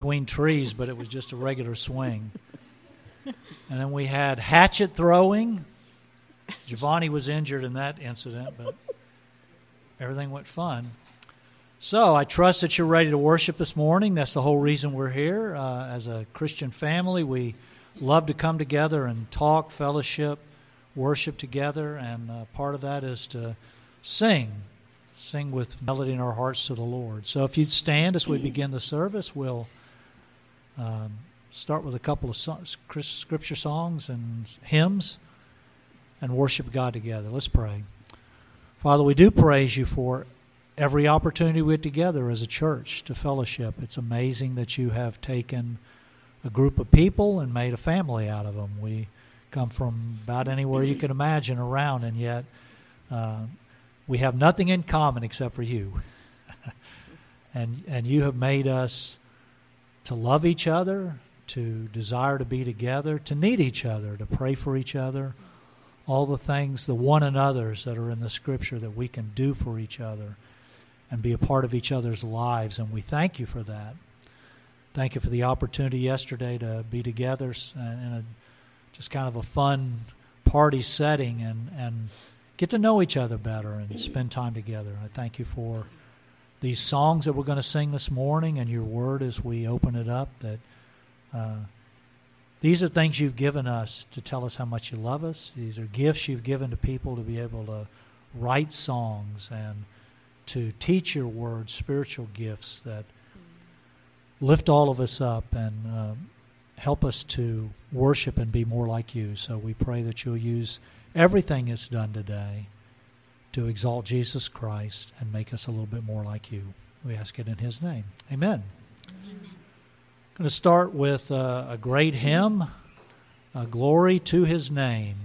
between trees, but it was just a regular swing. And then we had hatchet throwing. Giovanni was injured in that incident, but everything went fun. So I trust that you're ready to worship this morning. That's the whole reason we're here. Uh, as a Christian family, we love to come together and talk, fellowship, worship together, and uh, part of that is to sing, sing with melody in our hearts to the Lord. So if you'd stand as we begin the service, we'll um, start with a couple of so- scripture songs and hymns and worship God together. Let's pray. Father, we do praise you for every opportunity we get together as a church to fellowship. It's amazing that you have taken a group of people and made a family out of them. We come from about anywhere you can imagine around, and yet uh, we have nothing in common except for you. and and you have made us to love each other, to desire to be together, to need each other, to pray for each other, all the things, the one another's that are in the scripture that we can do for each other and be a part of each other's lives. And we thank you for that. Thank you for the opportunity yesterday to be together uh, in a just kind of a fun party setting and, and get to know each other better and spend time together. I thank you for these songs that we're going to sing this morning and your word as we open it up that uh, these are things you've given us to tell us how much you love us. These are gifts you've given to people to be able to write songs and to teach your word, spiritual gifts that lift all of us up and uh, help us to worship and be more like you. So we pray that you'll use everything that's done today to exalt Jesus Christ and make us a little bit more like you. We ask it in His name. Amen. Amen. I'm going to start with a great hymn, uh, Glory to His Name.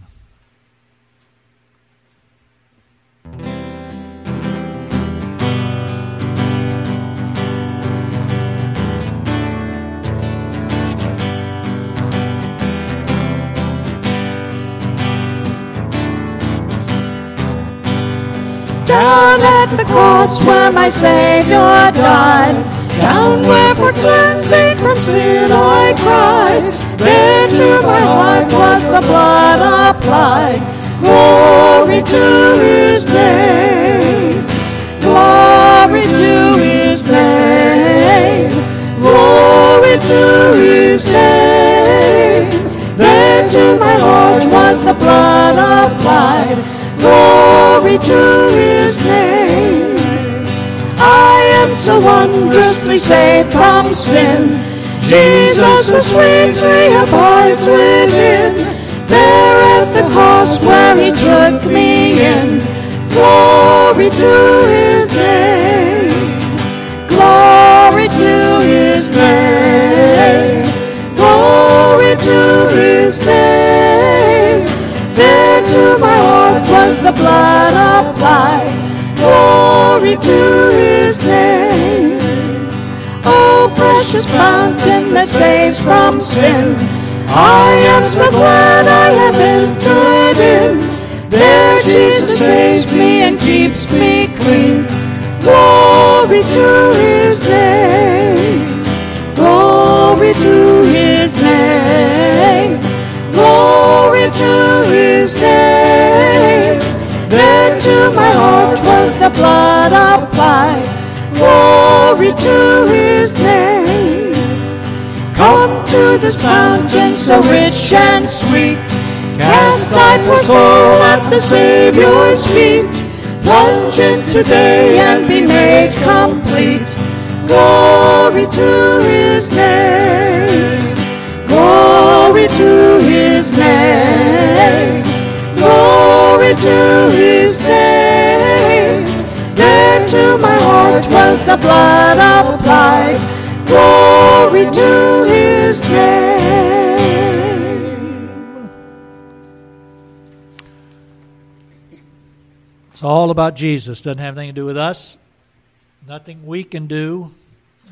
Down at the cross where my Savior died, down where for cleansing from sin I cried, there to my heart was the blood applied. Glory to His name, glory to His name, glory to His name. There to my heart was the blood applied. Glory to his name. I am so wondrously saved from sin. Jesus, the sweetly abides within. There at the cross where he took me in. Glory to his name. Glory to his name. Glory to his name. There to my heart was the blood applied. Glory to his name. Oh, precious fountain that saves from sin. I am so glad I have entered in. There Jesus saves me and keeps me clean. Glory to his name. Glory to his name. Glory to his name. There to my heart was the blood applied. Glory to his name. Come to this fountain so rich and sweet. Cast thy poor soul at the Savior's feet. Plunge in today and be made complete. Glory to his name. Glory to his name. Glory to his name. There to my heart was the blood applied. Glory to his name. It's all about Jesus. Doesn't have anything to do with us. Nothing we can do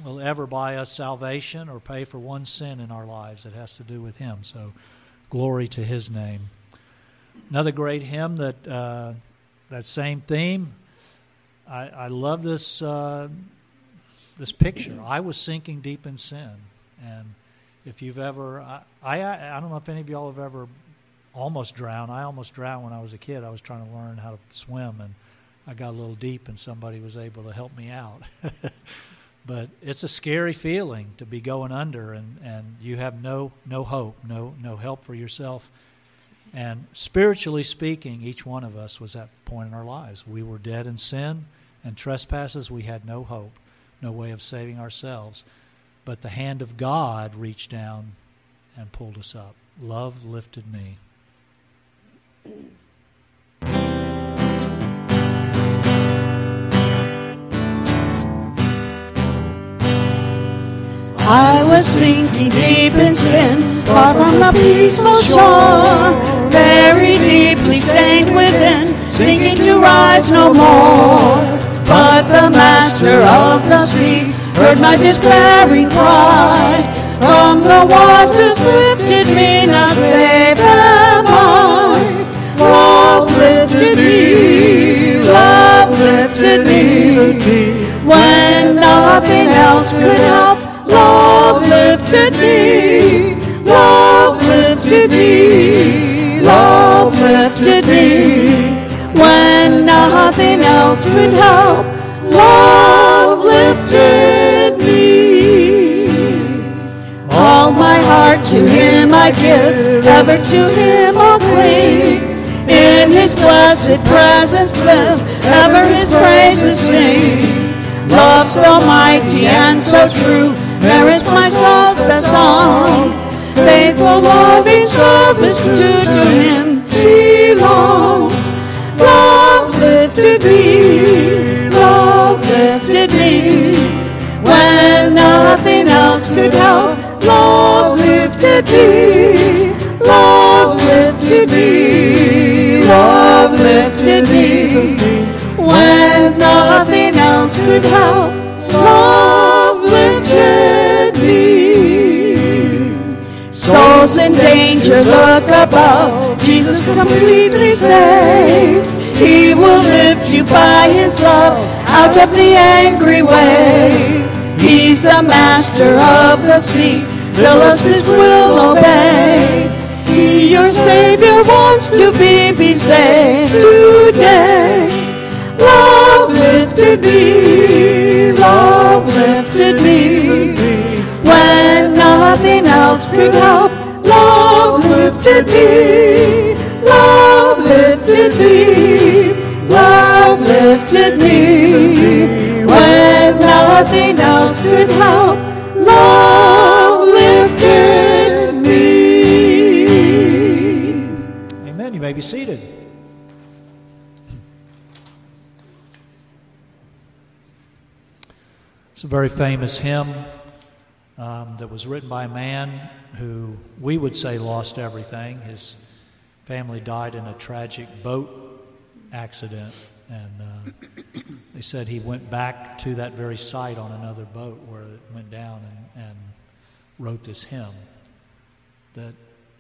will ever buy us salvation or pay for one sin in our lives. It has to do with Him. So, glory to His name. Another great hymn that uh, that same theme. I, I love this uh, this picture. I was sinking deep in sin. And if you've ever, I, I, I don't know if any of y'all have ever almost drowned. I almost drowned when I was a kid. I was trying to learn how to swim, and I got a little deep, and somebody was able to help me out. but it's a scary feeling to be going under, and, and you have no no hope, no no help for yourself. And spiritually speaking, each one of us was at the point in our lives. We were dead in sin and trespasses. We had no hope, no way of saving ourselves. But the hand of God reached down and pulled us up. Love lifted me. I was sinking deep in sin, far from the peaceful shore, very deeply stained within, sinking to rise no more. But the master of the sea heard my despairing cry. From the waters lifted me, now safe am I. Love lifted me, love lifted me, when nothing else could help. Love lifted me, love lifted me, love lifted me, when nothing else could help. Love lifted me. All my heart to Him I give, ever to Him I'll cling. In His blessed presence live, ever His praises sing. Love so mighty and so true merits my soul's best songs. Faithful, loving service to, to Him belongs. Love lifted me, love lifted me, when nothing else could help. Love lifted me, love lifted me, love lifted me, when nothing else could help. Love lifted In danger, look above. Jesus completely saves. He will lift you by his love out of the angry waves. He's the master of the sea. Us his will obey. He, your Savior, wants to be, be saved today. Love lifted me, love lifted me, when nothing else could help. Lifted me, love lifted me, love lifted me, when nothing else could help. Love lifted me. Amen. You may be seated. It's a very famous hymn um, that was written by a man who we would say lost everything. His family died in a tragic boat accident, and uh, they said he went back to that very site on another boat where it went down and, and wrote this hymn. That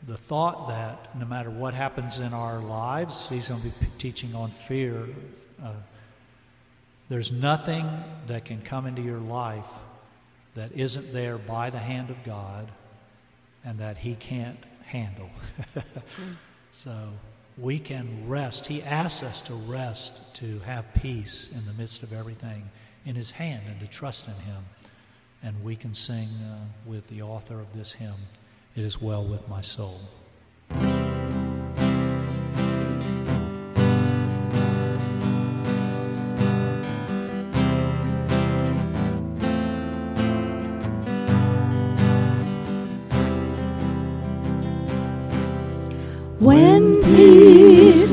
the thought that no matter what happens in our lives, he's going to be teaching on fear. Uh, there's nothing that can come into your life that isn't there by the hand of God and that He can't handle. so we can rest. He asks us to rest, to have peace in the midst of everything in His hand and to trust in Him. And we can sing uh, with the author of this hymn, It Is Well With My Soul.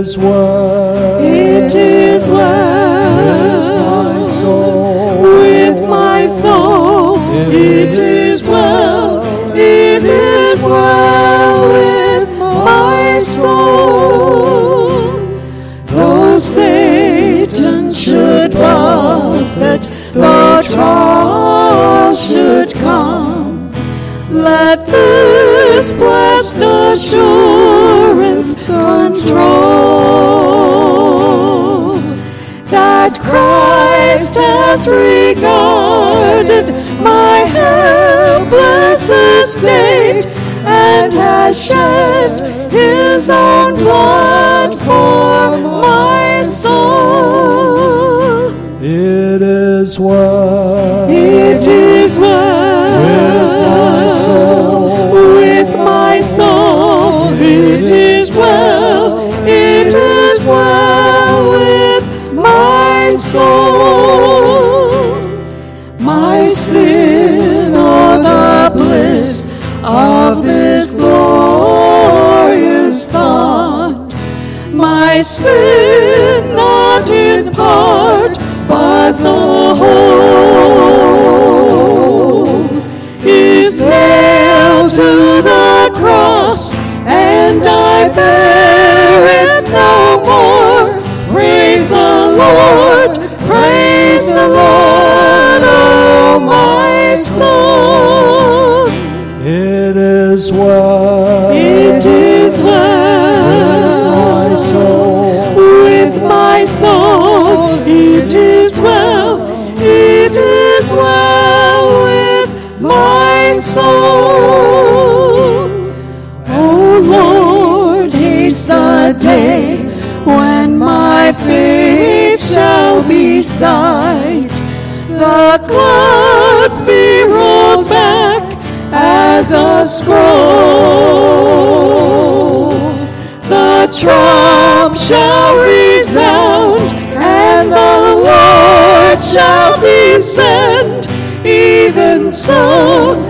is well. It is well my soul. with my soul. it is well, it is well with my soul. Though Satan should buffet, the trial should come, let this blessed assurance control Christ has regarded my helpless estate and has shed his own blood for my soul. It is well. It is well with my soul. It is well. It is well with my soul. Sin not in part, but the whole is nailed to the cross, and I bear it no more. Praise the Lord, praise the Lord, oh my soul. It is well. Soul. Oh Lord, haste the day when my fate shall be sight. The clouds be rolled back as a scroll. The trump shall resound, and the Lord shall descend. Even so,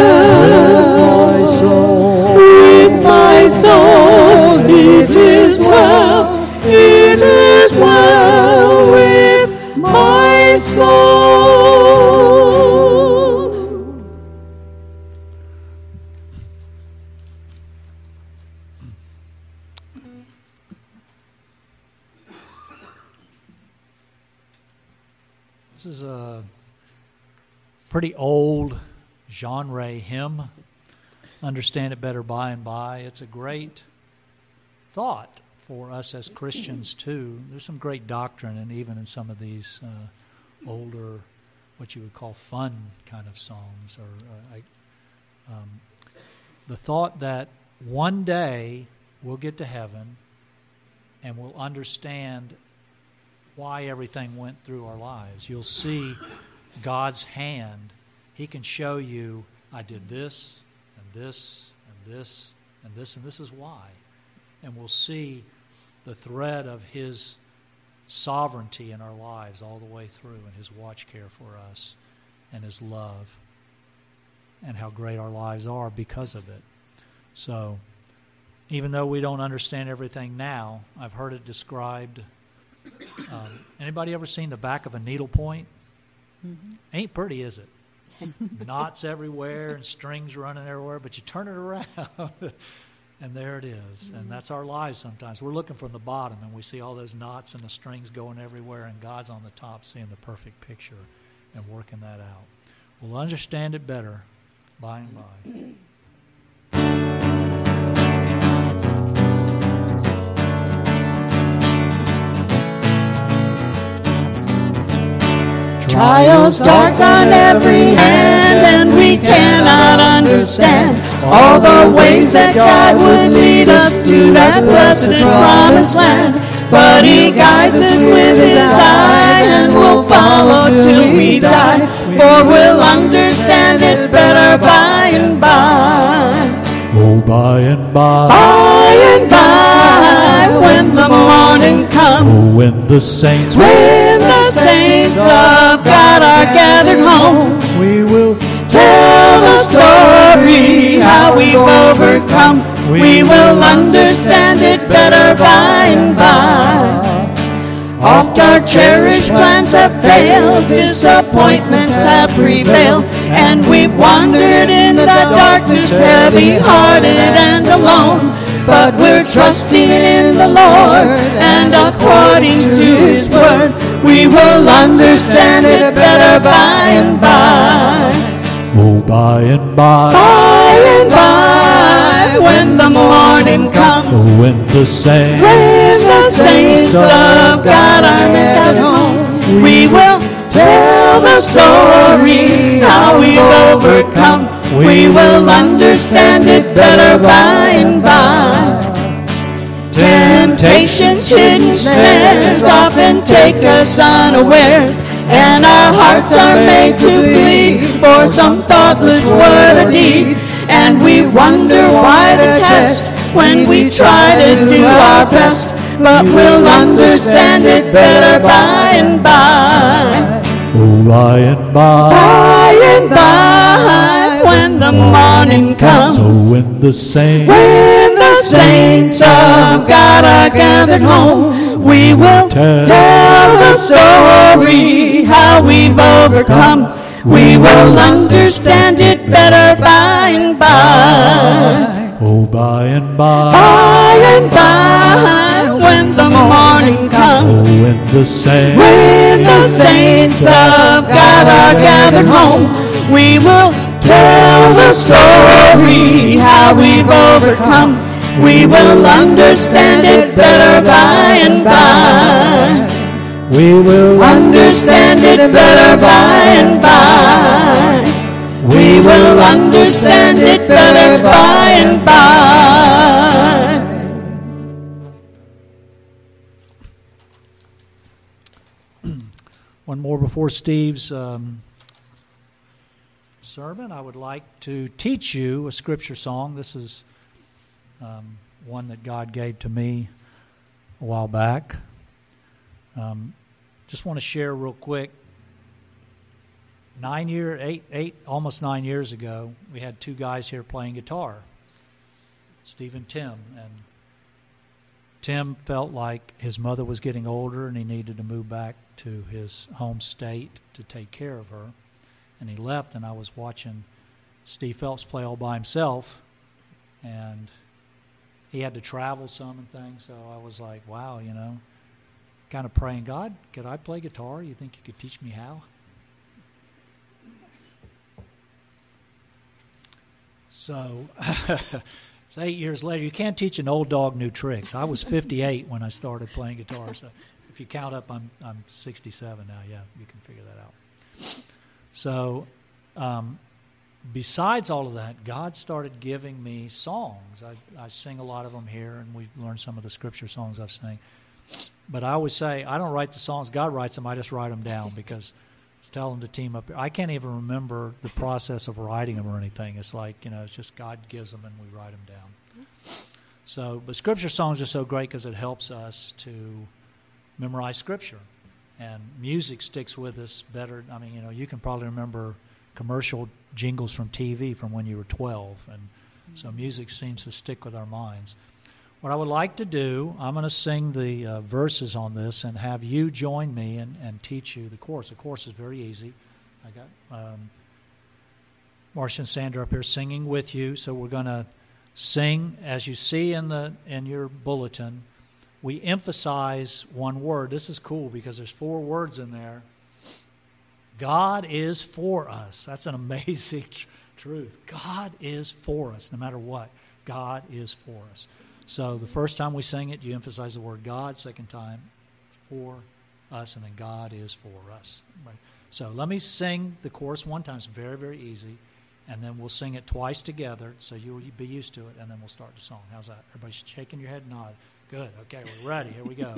well. It is well with my soul. This is a pretty old genre hymn. Understand it better by and by. It's a great thought for us as Christians, too. There's some great doctrine, and even in some of these uh, older, what you would call fun kind of songs. Or uh, I, um, the thought that one day we'll get to heaven and we'll understand why everything went through our lives. You'll see God's hand. He can show you, I did this, and this, and this, and this, and this is why. And we'll see the thread of His sovereignty in our lives all the way through, and His watch care for us, and His love, and how great our lives are because of it. So, even though we don't understand everything now, I've heard it described um, anybody ever seen the back of a needlepoint? Ain't pretty, is it? Knots everywhere and strings running everywhere, but you turn it around and there it is. And mm-hmm. that's our lives sometimes. We're looking from the bottom and we see all those knots and the strings going everywhere, and God's on the top seeing the perfect picture and working that out. We'll understand it better by and by. Trials dark on every hand, and we cannot understand all the ways that God would lead us to that blessed promised land. But He guides us with His eye, and we'll follow till we die, for we'll understand it better by and by. Oh, by and by. By and by, when the morning comes, Oh, when the saints when the saints of God are gathered home, we will tell the story how we've overcome. We will understand it better by and by. Oft our cherished plans have failed, disappointments have prevailed, and we've wandered in the darkness, heavy hearted and alone. But we're trusting in the Lord, and according to His word, we will understand it better by and by. Oh, by and by. By and by, when the morning comes. When the saints When the saints of God are gathered home, we will tell the story how we've overcome. We will understand it better by and by. Temptations, hidden snares often take us unawares, and our hearts are made to bleed for some thoughtless word or deed. And we wonder why the test when we try to do our best, but we'll understand it better by and by. Oh, by and by. By and by, when the morning comes. Oh, when the saints When the saints of God are gathered home, we will Tell- tell the story how we've overcome. We will understand it better by and by. Oh, by and by. By and by, when the morning comes. Oh, when the saints When the saints of God are gathered home, we will tell the story how we've overcome. We will understand it better by and by. We will Understand it better by and by. We will understand it better by and by. One more before Steve's um, sermon. I would like to teach you a scripture song. This is um, one that God gave to me a while back. Um, just want to share real quick. Nine year, eight, eight, almost nine years ago, we had two guys here playing guitar, Steve and Tim, and Tim felt like his mother was getting older and he needed to move back to his home state to take care of her. And he left, and I was watching Steve Phelps play all by himself. And he had to travel some and things, so I was like, wow, you know, kind of praying, God, could I play guitar? You think you could teach me how? So it's eight years later. You can't teach an old dog new tricks. I was 58 when I started playing guitar. So if you count up, I'm I'm 67 now. Yeah, you can figure that out. So, um, besides all of that, God started giving me songs. I, I sing a lot of them here, and we've learned some of the scripture songs I've sang. But I always say I don't write the songs. God writes them. I just write them down because tell them to team up. I can't even remember the process of writing them or anything. It's like you know, it's just God gives them and we write them down. So, but scripture songs are so great because it helps us to memorize scripture, and music sticks with us better. I mean, you know, you can probably remember commercial jingles from TV from when you were 12, and so music seems to stick with our minds. What I would like to do, I'm going to sing the uh, verses on this and have you join me and, and teach you the course. The course is very easy. I got um, Marcia and Sandra up here singing with you, so we're going to sing as you see in the in your bulletin. We emphasize one word. This is cool because there's four words in there. God is for us. That's an amazing truth. God is for us, no matter what. God is for us. So the first time we sing it, you emphasize the word God. Second time, for us, and then God is for us. Right. So let me sing the chorus one time. It's very, very easy. And then we'll sing it twice together, so you'll be used to it, and then we'll start the song. How's that? Everybody's shaking your head, nod. Good. Okay, we're ready. Here we go.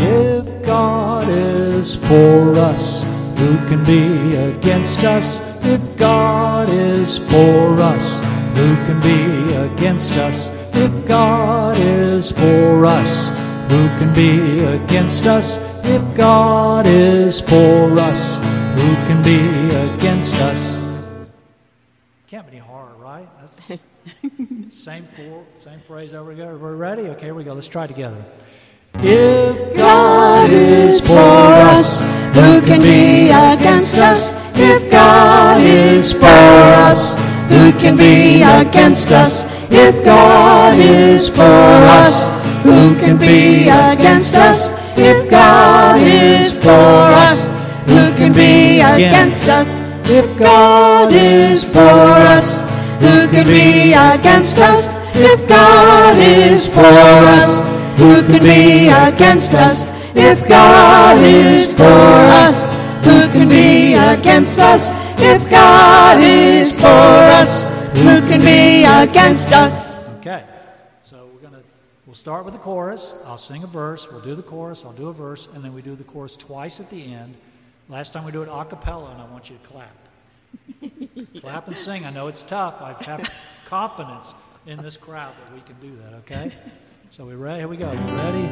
If God is for us, Who can be against us if God is for us? Who can be against us if God is for us? Who can be against us if God is for us? Who can be against us? Can't be any harder, right? That's same four, same phrase over again. We're ready? Okay, here we go. Let's try together. If God is for us, who can be against us? If God is for us, who can be against us? If God is for us, who can be against us? If God is for us, who can be against us? If God is for us, who can be against us? If God is for us, who can be against us? If God is for us, who can be against us? If God is for us, who can be against us? Okay, so we're gonna we'll start with the chorus. I'll sing a verse. We'll do the chorus. I'll do a verse, and then we do the chorus twice at the end. Last time we do it a cappella, and I want you to clap. clap and sing. I know it's tough. I have confidence in this crowd that we can do that. Okay, so we ready? Here we go. You ready?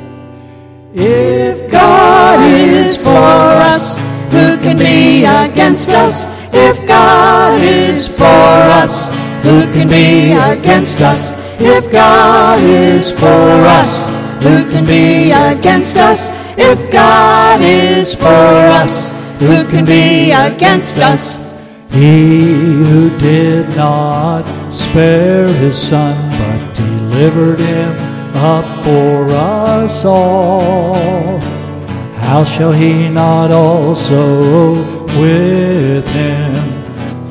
If God is for us, who can be against us? If God is for us, who can be against us? If God is for us, who can be against us? If God is for us, who can be against us? He who did not spare his son, but delivered him up for us all, how shall he not also with him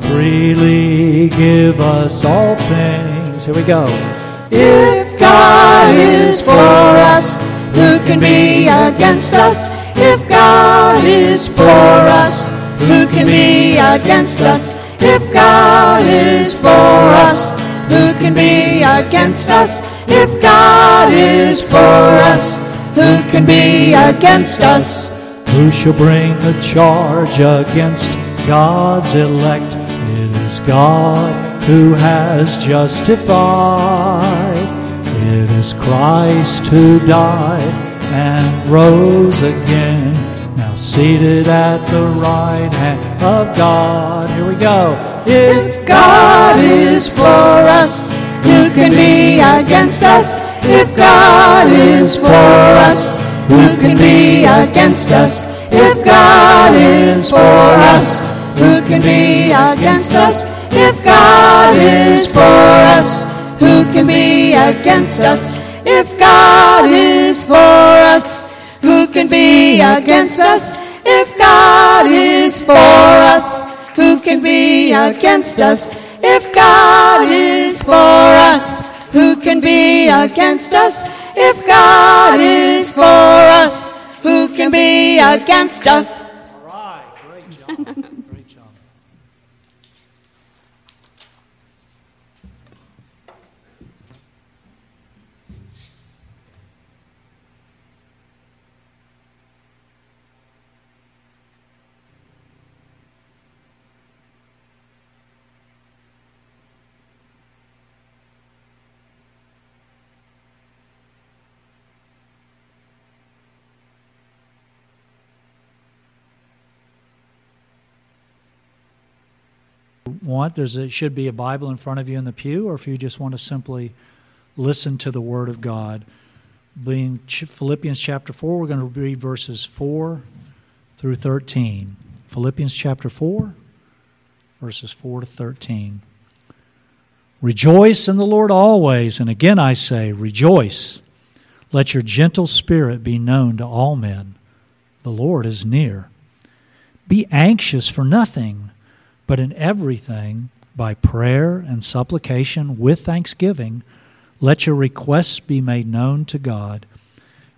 freely give us all things? Here we go. If God is for us, who can be against us? If God is for us, who can be against us? If God is for us, who can be against us? If God is for us, who can be against us? Who shall bring a charge against God's elect? It is God who has justified. It is Christ who died and rose again, now seated at the right hand of God. Here we go. If God is for us, who can be against us? If God is for us, who can be against us? If God is for us, who can be against us? If God is for us, who can be against us? If God is for us, who can be against us? If God is for us, who can be against us? If God is for us, who can be against us? If God is for us, who can be against us? All right, great job. great job. Want, there's a, should be a Bible in front of you in the pew, or if you just want to simply listen to the Word of God. Being Philippians chapter 4, we're going to read verses 4 through 13. Philippians chapter 4, verses 4 to 13. Rejoice in the Lord always, and again I say, rejoice. Let your gentle spirit be known to all men. The Lord is near. Be anxious for nothing but in everything, by prayer and supplication with thanksgiving, let your requests be made known to God.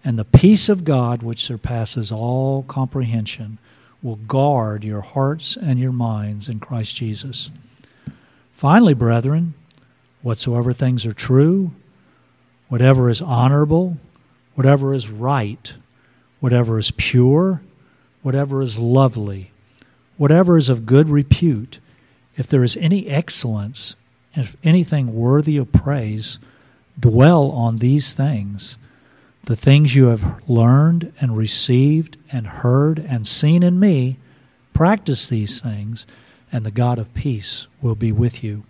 And the peace of God, which surpasses all comprehension, will guard your hearts and your minds in Christ Jesus. Finally, brethren, whatsoever things are true, whatever is honorable, whatever is right, whatever is pure, whatever is lovely, whatever is of good repute, if there is any excellence, if anything worthy of praise, dwell on these things. The things you have learned and received and heard and seen in me, practice these things, and the God of peace will be with you.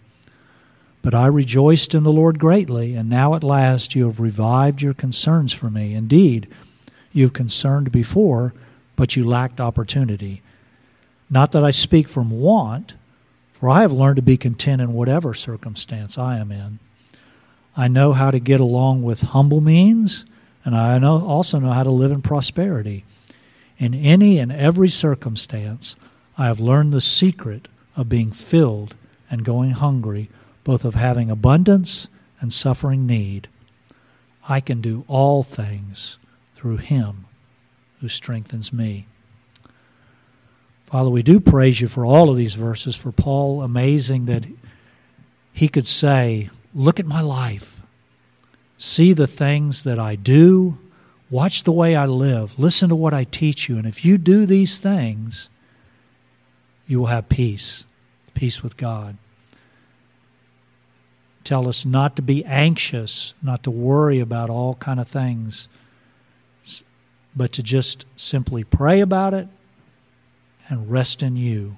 But I rejoiced in the Lord greatly, and now at last you have revived your concerns for me. Indeed, you have concerned before, but you lacked opportunity. Not that I speak from want, for I have learned to be content in whatever circumstance I am in. I know how to get along with humble means, and I know, also know how to live in prosperity. In any and every circumstance, I have learned the secret of being filled and going hungry both of having abundance and suffering need. I can do all things through him who strengthens me. Father, we do praise you for all of these verses. For Paul, amazing that he could say, Look at my life. See the things that I do. Watch the way I live. Listen to what I teach you. And if you do these things, you will have peace, peace with God tell us not to be anxious, not to worry about all kind of things, but to just simply pray about it and rest in you.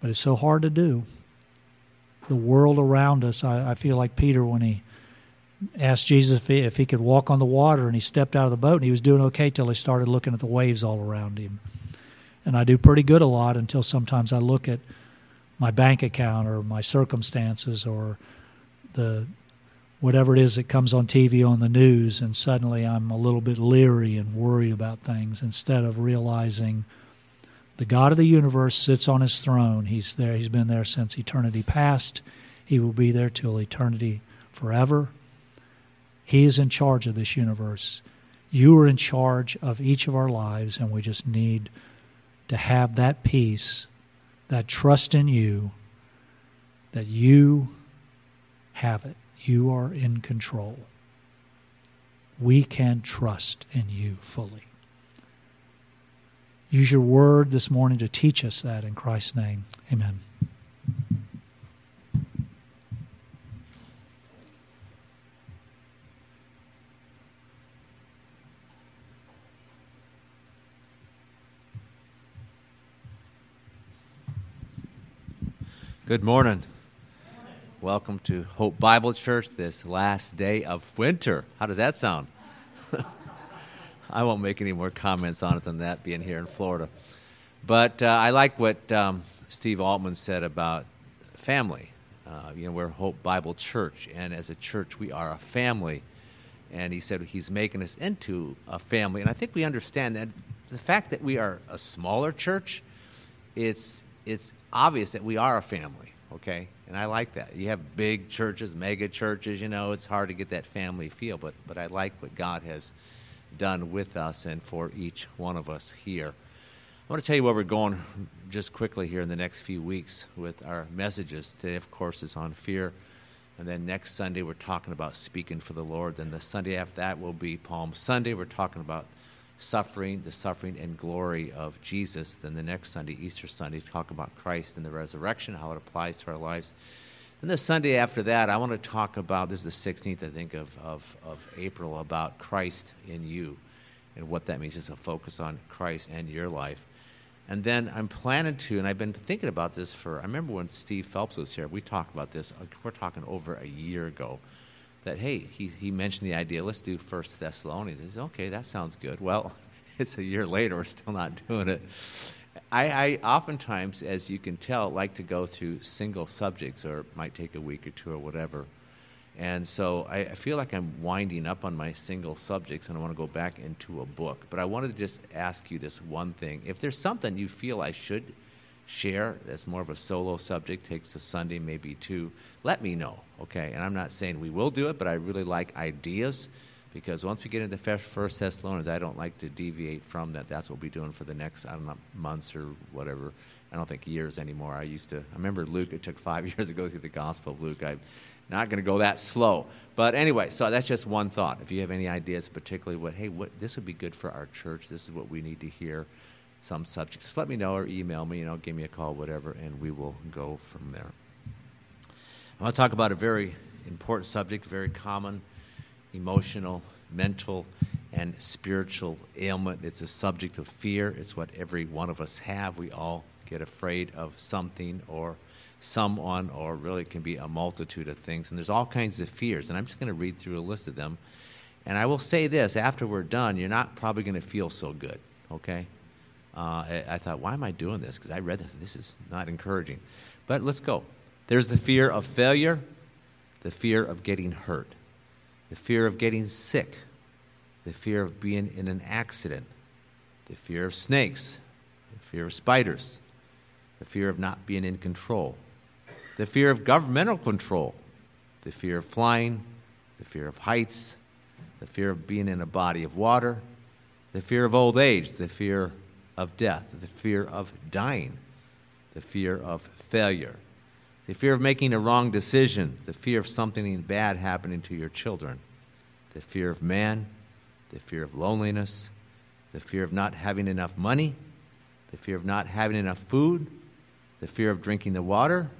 But it's so hard to do. The world around us, I, I feel like Peter when he asked Jesus if he, if he could walk on the water and he stepped out of the boat and he was doing okay till he started looking at the waves all around him. And I do pretty good a lot until sometimes I look at my bank account or my circumstances or the whatever it is that comes on TV on the news, and suddenly I'm a little bit leery and worried about things instead of realizing the God of the universe sits on his throne. He's there, he's been there since eternity past. He will be there till eternity forever. He is in charge of this universe. You are in charge of each of our lives, and we just need to have that peace that trust in you that you have it. You are in control. We can trust in you fully. Use your word this morning to teach us that in Christ's name. Amen. Good morning. Welcome to Hope Bible Church this last day of winter. How does that sound? I won't make any more comments on it than that, being here in Florida. But uh, I like what um, Steve Altman said about family. Uh, you know, we're Hope Bible Church, and as a church, we are a family. And he said he's making us into a family. And I think we understand that the fact that we are a smaller church, it's it's obvious that we are a family, okay? And I like that. You have big churches, mega churches, you know, it's hard to get that family feel, but, but I like what God has done with us and for each one of us here. I want to tell you where we're going just quickly here in the next few weeks with our messages. Today, of course, is on fear. And then next Sunday, we're talking about speaking for the Lord. Then the Sunday after that will be Palm Sunday. We're talking about suffering, the suffering and glory of Jesus. Then the next Sunday, Easter Sunday, talk about Christ and the resurrection, how it applies to our lives. Then the Sunday after that, I want to talk about this is the 16th, I think, of, of, of April, about Christ in you and what that means is a focus on Christ and your life. And then I'm planning to, and I've been thinking about this for, I remember when Steve Phelps was here, we talked about this, uh, we're talking over a year ago that hey, he, he mentioned the idea, let's do First Thessalonians. Okay, that sounds good. Well, it's a year later, we're still not doing it. I, I oftentimes, as you can tell, like to go through single subjects, or it might take a week or two or whatever. And so I, I feel like I'm winding up on my single subjects, and I want to go back into a book. But I wanted to just ask you this one thing: if there's something you feel I should share that's more of a solo subject, takes a Sunday, maybe two, let me know, okay? And I'm not saying we will do it, but I really like ideas because once we get into First Thessalonians, I don't like to deviate from that. That's what we'll be doing for the next, I don't know, months or whatever. I don't think years anymore. I used to, I remember Luke, it took five years to go through the Gospel of Luke. I'm not going to go that slow. But anyway, so that's just one thought. If you have any ideas, particularly what, hey, what, this would be good for our church, this is what we need to hear some subject, just let me know or email me, you know, give me a call, whatever, and we will go from there. I want to talk about a very important subject, very common emotional, mental, and spiritual ailment. It's a subject of fear. It's what every one of us have. We all get afraid of something or someone, or really it can be a multitude of things. And there's all kinds of fears. And I'm just going to read through a list of them. And I will say this after we're done, you're not probably going to feel so good, okay? Uh, I, I, thought, why am I doing this? Because I read this. This is not encouraging. But let's go. There's the fear of failure, the fear of getting hurt, the fear of getting sick, the fear of being in an accident, the fear of snakes, the fear of spiders, the fear of not being in control, the fear of governmental control, the fear of flying, the fear of heights, the fear of being in a body of water, the fear of old age, the fear of death, the fear of dying, the fear of failure, the fear of making a wrong decision, the fear of something bad happening to your children, the fear of man, the fear of loneliness, the fear of not having enough money, the fear of not having enough food, the fear of drinking the water,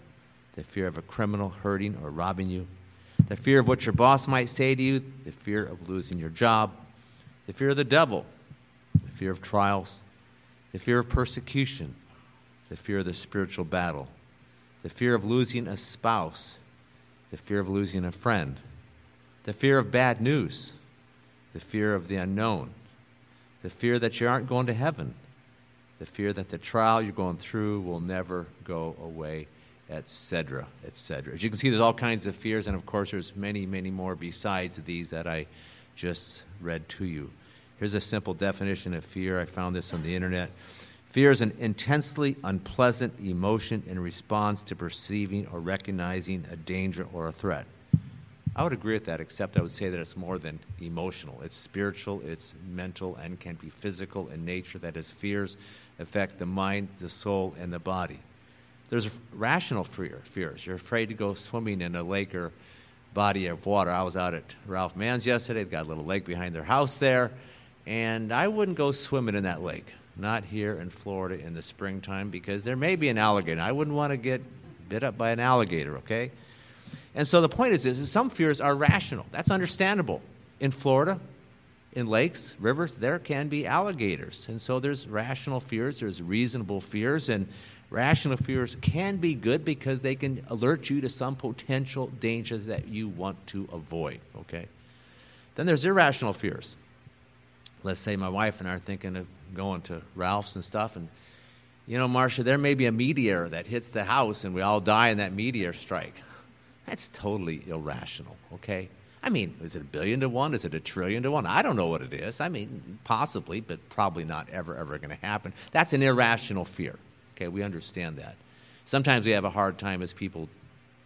the fear of a criminal hurting or robbing you, the fear of what your boss might say to you, the fear of losing your job, the fear of the devil, the fear of trials, the fear of persecution, the fear of the spiritual battle, the fear of losing a spouse, the fear of losing a friend, the fear of bad news, the fear of the unknown, the fear that you aren't going to heaven, the fear that the trial you're going through will never go away, etc., etc. As you can see, there's all kinds of fears, and of course, there's many, many more besides these that I just read to you. Here's a simple definition of fear. I found this on the internet. Fear is an intensely unpleasant emotion in response to perceiving or recognizing a danger or a threat. I would agree with that, except I would say that it's more than emotional. It's spiritual, it's mental, and can be physical in nature. That is, fears affect the mind, the soul, and the body. There's rational fear, fears. You're afraid to go swimming in a lake or body of water. I was out at Ralph Mann's yesterday. They've got a little lake behind their house there, and I wouldn't go swimming in that lake. Not here in Florida in the springtime because there may be an alligator. I wouldn't want to get bit up by an alligator, okay? And so the point is, is some fears are rational. That's understandable. In Florida, in lakes, rivers, there can be alligators. And so there's rational fears, there's reasonable fears, and rational fears can be good because they can alert you to some potential danger that you want to avoid, okay? Then there's irrational fears. Let's say my wife and I are thinking of going to Ralph's and stuff, and you know, Marcia, there may be a meteor that hits the house and we all die in that meteor strike. That's totally irrational, okay? I mean, is it a billion to one? Is it a trillion to one? I don't know what it is. I mean, possibly, but probably not ever, ever going to happen. That's an irrational fear. Okay, we understand that. Sometimes we have a hard time as people,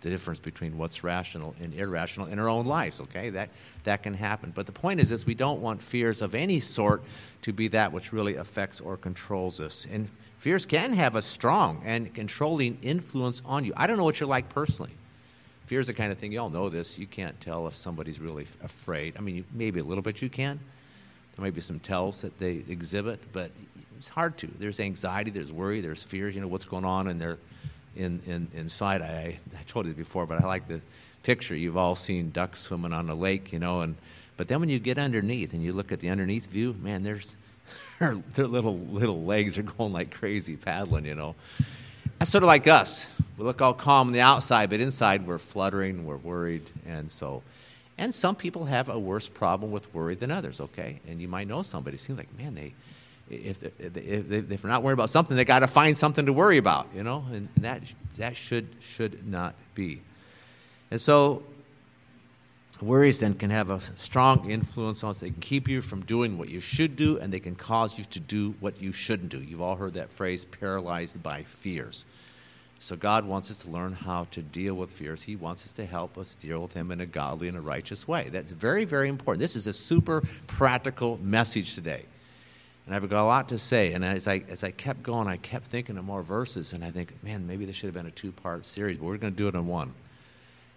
the difference between what's rational and irrational in our own lives. Okay, that that can happen. But the point is, is we don't want fears of any sort to be that which really affects or controls us. And fears can have a strong and controlling influence on you. I don't know what you're like personally. Fear's the kind of thing, you all know this, you can't tell if somebody's really afraid. I mean, maybe a little bit you can. There might be some tells that they exhibit, but it's hard to. There's anxiety, there's worry, there's fears, you know, what's going on in their in, in, in inside. I, I told you before, but I like the picture. You've all seen ducks swimming on a lake, you know, and but then when you get underneath and you look at the underneath view, man, there's their, their little little legs are going like crazy paddling, you know. That's sort of like us. We look all calm on the outside, but inside we're fluttering, we're worried, and so. And some people have a worse problem with worry than others, okay? And you might know somebody. It seems like, man, they, if, if, if they're not worried about something, they got to find something to worry about, you know? And that, that should, should not be. And so worries then can have a strong influence on us. They can keep you from doing what you should do, and they can cause you to do what you shouldn't do. You've all heard that phrase, paralyzed by fears. So God wants us to learn how to deal with fears. He wants us to help us deal with them in a godly and a righteous way. That's very, very important. This is a super practical message today. And I've got a lot to say. And as I, as I kept going, I kept thinking of more verses. And I think, man, maybe this should have been a two part series, but we're going to do it in one.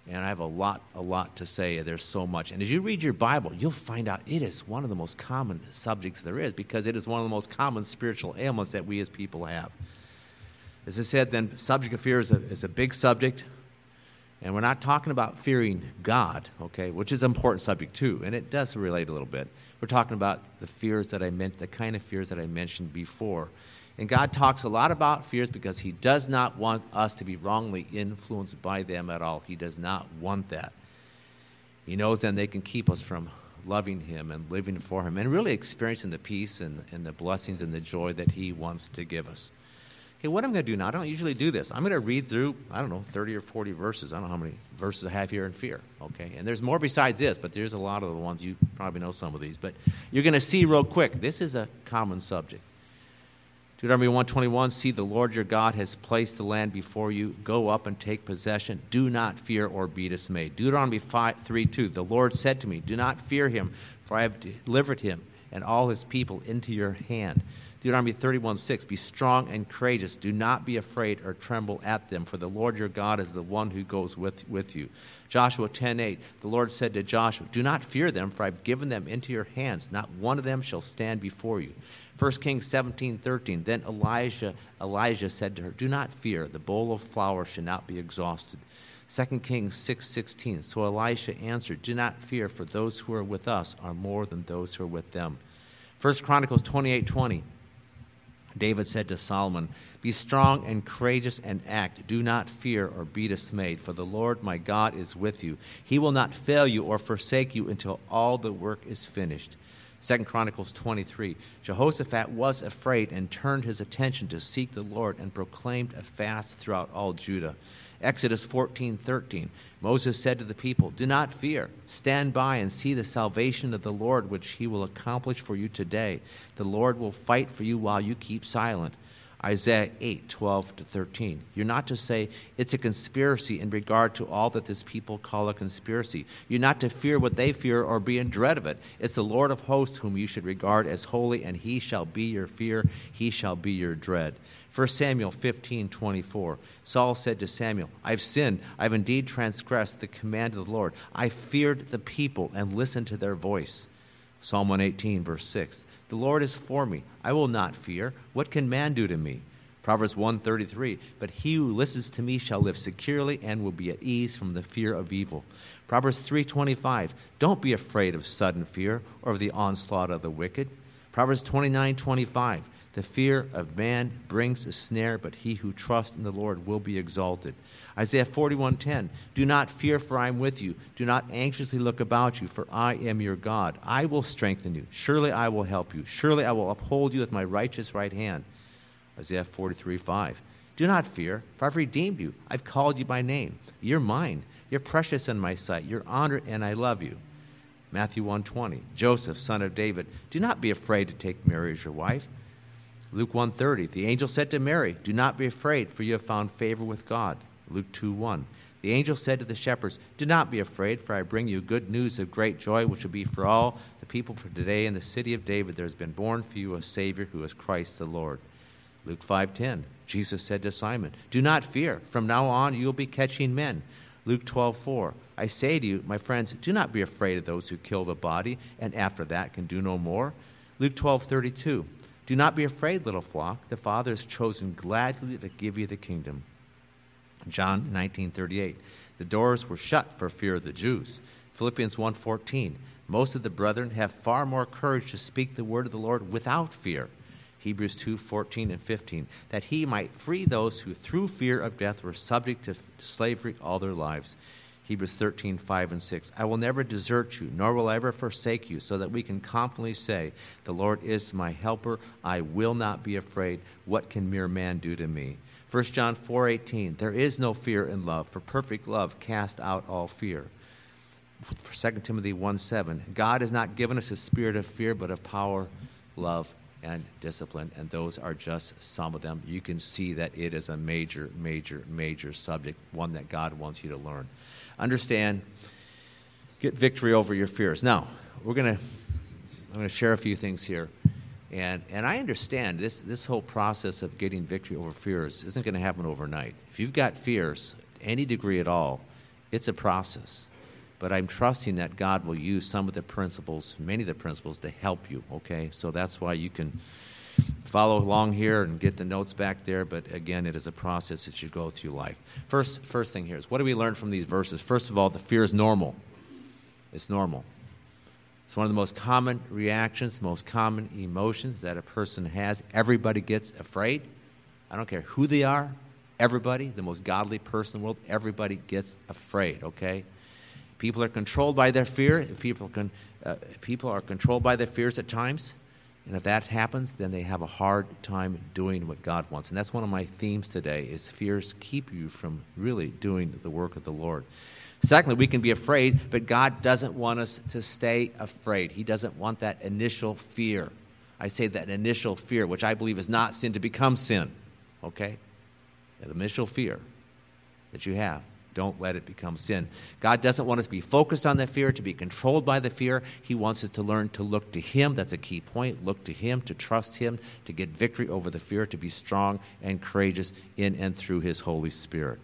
And I have a lot, a lot to say. There's so much. And as you read your Bible, you'll find out it is one of the most common subjects there is because it is one of the most common spiritual ailments that we as people have. As I said, then, subject of fear is a, is a big subject. And we're not talking about fearing God, okay, which is an important subject too, and it does relate a little bit. We're talking about the fears that I meant, the kind of fears that I mentioned before. And God talks a lot about fears because He does not want us to be wrongly influenced by them at all. He does not want that. He knows then they can keep us from loving Him and living for Him and really experiencing the peace and, and the blessings and the joy that He wants to give us. Okay, what I'm going to do now, I don't usually do this. I'm going to read through, I don't know, 30 or 40 verses. I don't know how many verses I have here in fear. Okay, and there's more besides this, but there's a lot of the ones you probably know some of these. But you're going to see real quick, this is a common subject. Deuteronomy 121 See, the Lord your God has placed the land before you. Go up and take possession. Do not fear or be dismayed. Deuteronomy 5, 3 2 The Lord said to me, Do not fear him, for I have delivered him and all his people into your hand. Deuteronomy 31 6 Be strong and courageous. Do not be afraid or tremble at them, for the Lord your God is the one who goes with, with you. Joshua 10 8 The Lord said to Joshua, Do not fear them, for I've given them into your hands. Not one of them shall stand before you. 1 Kings 17 13 Then Elijah, Elijah said to her, Do not fear, the bowl of flour should not be exhausted. 2 Kings 6:16 So Elisha answered, Do not fear, for those who are with us are more than those who are with them. 1 Chronicles 28:20 David said to Solomon, Be strong and courageous and act. Do not fear or be dismayed, for the Lord my God is with you. He will not fail you or forsake you until all the work is finished. 2 Chronicles 23. Jehoshaphat was afraid and turned his attention to seek the Lord and proclaimed a fast throughout all Judah. Exodus 14:13 Moses said to the people, "Do not fear. Stand by and see the salvation of the Lord which he will accomplish for you today. The Lord will fight for you while you keep silent." Isaiah 8, 12 to 13. You're not to say it's a conspiracy in regard to all that this people call a conspiracy. You're not to fear what they fear or be in dread of it. It's the Lord of hosts whom you should regard as holy, and he shall be your fear, he shall be your dread. 1 Samuel 15, 24. Saul said to Samuel, I've sinned. I've indeed transgressed the command of the Lord. I feared the people and listened to their voice. Psalm 118, verse 6. The Lord is for me. I will not fear. What can man do to me? Proverbs 133. But he who listens to me shall live securely and will be at ease from the fear of evil. Proverbs 3:25. Don't be afraid of sudden fear or of the onslaught of the wicked. Proverbs 29:25. The fear of man brings a snare, but he who trusts in the Lord will be exalted. Isaiah 41:10 Do not fear for I am with you. Do not anxiously look about you for I am your God. I will strengthen you. Surely I will help you. Surely I will uphold you with my righteous right hand. Isaiah 43:5 Do not fear, for I've redeemed you. I've called you by name. You're mine. You're precious in my sight. You're honored and I love you. Matthew 1:20 Joseph, son of David, do not be afraid to take Mary as your wife Luke 1:30, the angel said to Mary, "Do not be afraid, for you have found favor with God." Luke 2:1. The angel said to the shepherds, "Do not be afraid, for I bring you good news of great joy, which will be for all the people. For today in the city of David there has been born for you a Savior who is Christ the Lord." Luke 5:10. Jesus said to Simon, "Do not fear. From now on you will be catching men." Luke 12:4. I say to you, my friends, do not be afraid of those who kill the body and after that can do no more. Luke 12:32. Do not be afraid, little flock. The Father has chosen gladly to give you the kingdom. John 19:38. The doors were shut for fear of the Jews. Philippians 1:14. Most of the brethren have far more courage to speak the word of the Lord without fear. Hebrews 2:14 and 15. That he might free those who through fear of death were subject to slavery all their lives. Hebrews 13, 5 and 6. I will never desert you, nor will I ever forsake you, so that we can confidently say, The Lord is my helper. I will not be afraid. What can mere man do to me? 1 John 4, 18. There is no fear in love, for perfect love casts out all fear. 2 Timothy 1, 7. God has not given us a spirit of fear, but of power, love, and discipline, and those are just some of them. You can see that it is a major, major, major subject, one that God wants you to learn understand, get victory over your fears. Now, we're going to, I'm going to share a few things here. And, and I understand this, this whole process of getting victory over fears isn't going to happen overnight. If you've got fears, any degree at all, It's a process. But I'm trusting that God will use some of the principles, many of the principles, to help you, okay? So that's why you can follow along here and get the notes back there. But again, it is a process that you go through life. First, first thing here is what do we learn from these verses? First of all, the fear is normal. It's normal. It's one of the most common reactions, most common emotions that a person has. Everybody gets afraid. I don't care who they are. Everybody, the most godly person in the world, everybody gets afraid, okay? People are controlled by their fear. People, can, uh, people are controlled by their fears at times. And if that happens, then they have a hard time doing what God wants. And that's one of my themes today is fears keep you from really doing the work of the Lord. Secondly, we can be afraid, but God doesn't want us to stay afraid. He doesn't want that initial fear. I say that initial fear, which I believe is not sin, to become sin. Okay? That initial fear that you have. Don't let it become sin. God doesn't want us to be focused on the fear, to be controlled by the fear. He wants us to learn to look to Him. That's a key point. Look to Him, to trust Him, to get victory over the fear, to be strong and courageous in and through His Holy Spirit.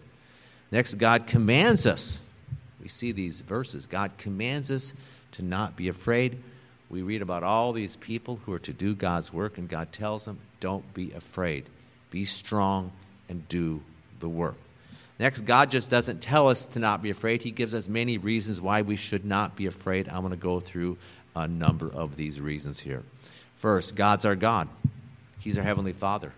Next, God commands us. We see these verses. God commands us to not be afraid. We read about all these people who are to do God's work, and God tells them, don't be afraid. Be strong and do the work. Next, God just doesn't tell us to not be afraid. He gives us many reasons why we should not be afraid. I'm going to go through a number of these reasons here. First, God's our God, He's our Heavenly Father.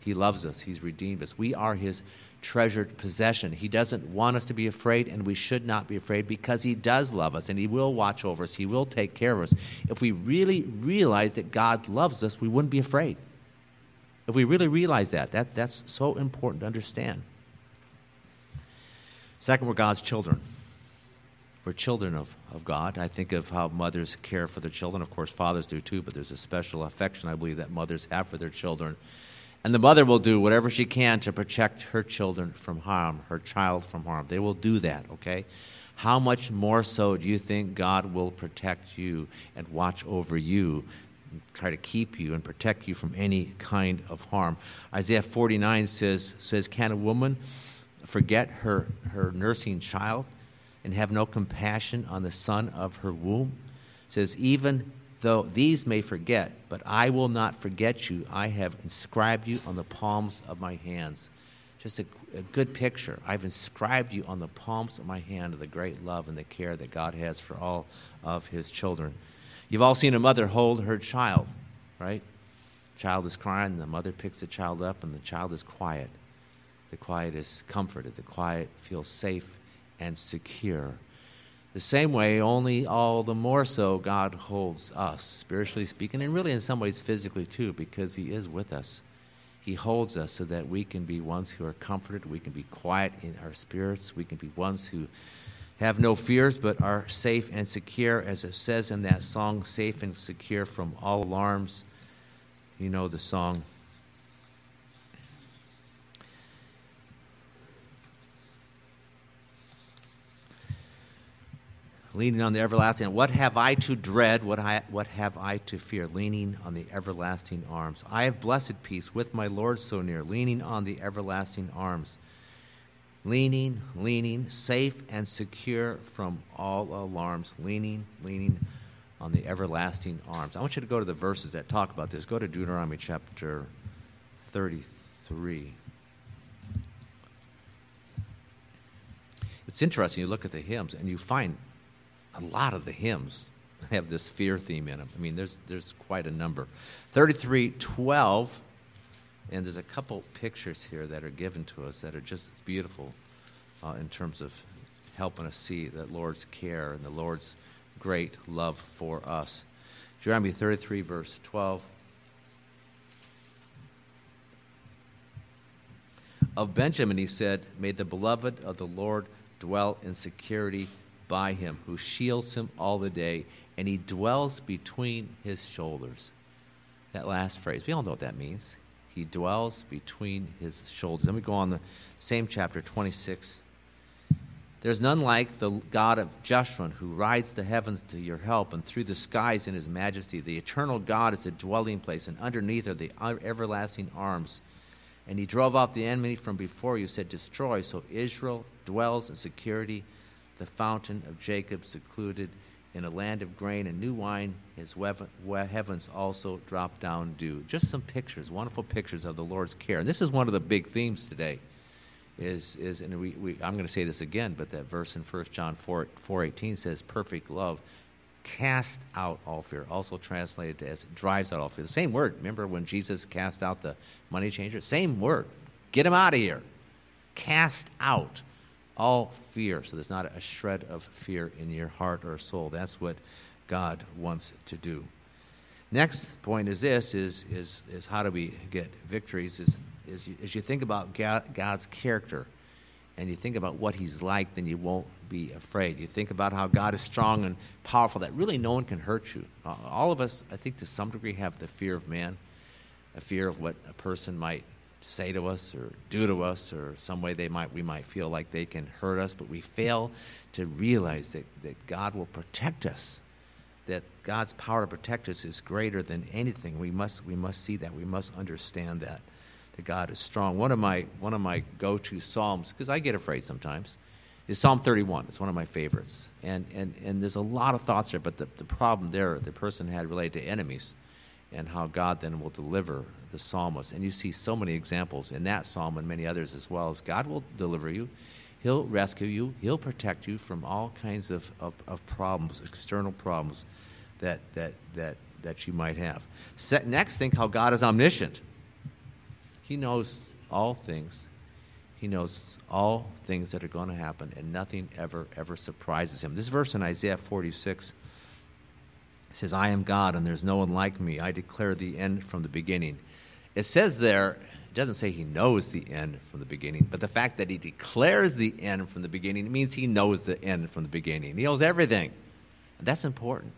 He loves us, He's redeemed us. We are His treasured possession. He doesn't want us to be afraid, and we should not be afraid because He does love us and He will watch over us. He will take care of us. If we really realize that God loves us, we wouldn't be afraid. If we really realize that, that that's so important to understand. Second, we're God's children. We're children of, of God. I think of how mothers care for their children. Of course, fathers do too, but there's a special affection I believe that mothers have for their children. And the mother will do whatever she can to protect her children from harm, her child from harm. They will do that, okay? How much more so do you think God will protect you and watch over you, try to keep you and protect you from any kind of harm? Isaiah 49 says, says Can a woman forget her, her nursing child and have no compassion on the son of her womb? It says, Even though these may forget, but I will not forget you. I have inscribed you on the palms of my hands. Just a, a, good picture. I've inscribed you on the palms of my hand of the great love and the care that God has for all of his children. You've all seen a mother hold her child, right? Child is crying, the mother picks the child up, and the child is quiet. The quiet is comforted. The quiet feels safe and secure. The same way, only all the more so, God holds us, spiritually speaking, and really in some ways physically too, because He is with us. He holds us so that we can be ones who are comforted, we can be quiet in our spirits, we can be ones who have no fears but are safe and secure, as it says in that song, safe and secure from all alarms. You know the song. Leaning on the everlasting. What have I to dread? What, I, what have I to fear? Leaning on the everlasting arms. I have blessed peace with my Lord so near, leaning on the everlasting arms. Leaning, leaning, safe and secure from all alarms. Leaning, leaning on the everlasting arms. I want you to go to the verses that talk about this. Go to Deuteronomy chapter 33. It's interesting. You look at the hymns and you find a lot of the hymns have this fear theme in them. I mean, there's, there's quite a number. 3312, and there's a couple pictures here that are given to us that are just beautiful uh, in terms of helping us see the Lord's care and the Lord's great love for us. Jeremiah 33, verse 12. Of Benjamin, he said, May the beloved of the Lord dwell in security by him, who shields him all the day, and he dwells between his shoulders. That last phrase, we all know what that means. He dwells between his shoulders. Then we go on the same chapter, 26. There's none like the God of Jeshurun, who rides the heavens to your help, and through the skies in his majesty. The eternal God is a dwelling place, and underneath are the everlasting arms. And he drove off the enemy from before you, said, Destroy. So Israel dwells in security the fountain of Jacob secluded in a land of grain and new wine, his heavens also drop down dew. Just some pictures, wonderful pictures of the Lord's care. And this is one of the big themes today. Is, is and we, we, I'm going to say this again, but that verse in 1 John 4, 4.18 says, perfect love cast out all fear. Also translated as drives out all fear. The same word. Remember when Jesus cast out the money changer? Same word. Get him out of here. Cast out all fear. So there's not a shred of fear in your heart or soul. That's what God wants to do. Next point is this: is is is how do we get victories? Is is you, as you think about God, God's character, and you think about what He's like, then you won't be afraid. You think about how God is strong and powerful; that really no one can hurt you. All of us, I think, to some degree, have the fear of man, a fear of what a person might say to us or do to us or some way they might we might feel like they can hurt us but we fail to realize that, that god will protect us that god's power to protect us is greater than anything. We must we must see that. We must understand that that god is strong. One of my one of my go-to psalms because i get afraid sometimes is psalm 31 it's one of my favorites. And and and there's a lot of thoughts there but the, the problem there the person had related to enemies and how god then will deliver the psalmist. And you see so many examples in that psalm and many others as well as God will deliver you. He'll rescue you. He'll protect you from all kinds of, of, of problems, external problems that, that, that, that you might have. Set, next, think how God is omniscient. He knows all things. He knows all things that are going to happen, and nothing ever, ever surprises him. This verse in Isaiah 46 says, I am God, and there's no one like me. I declare the end from the beginning. It says there, it doesn't say he knows the end from the beginning, but the fact that he declares the end from the beginning means he knows the end from the beginning. He knows everything. And that's important.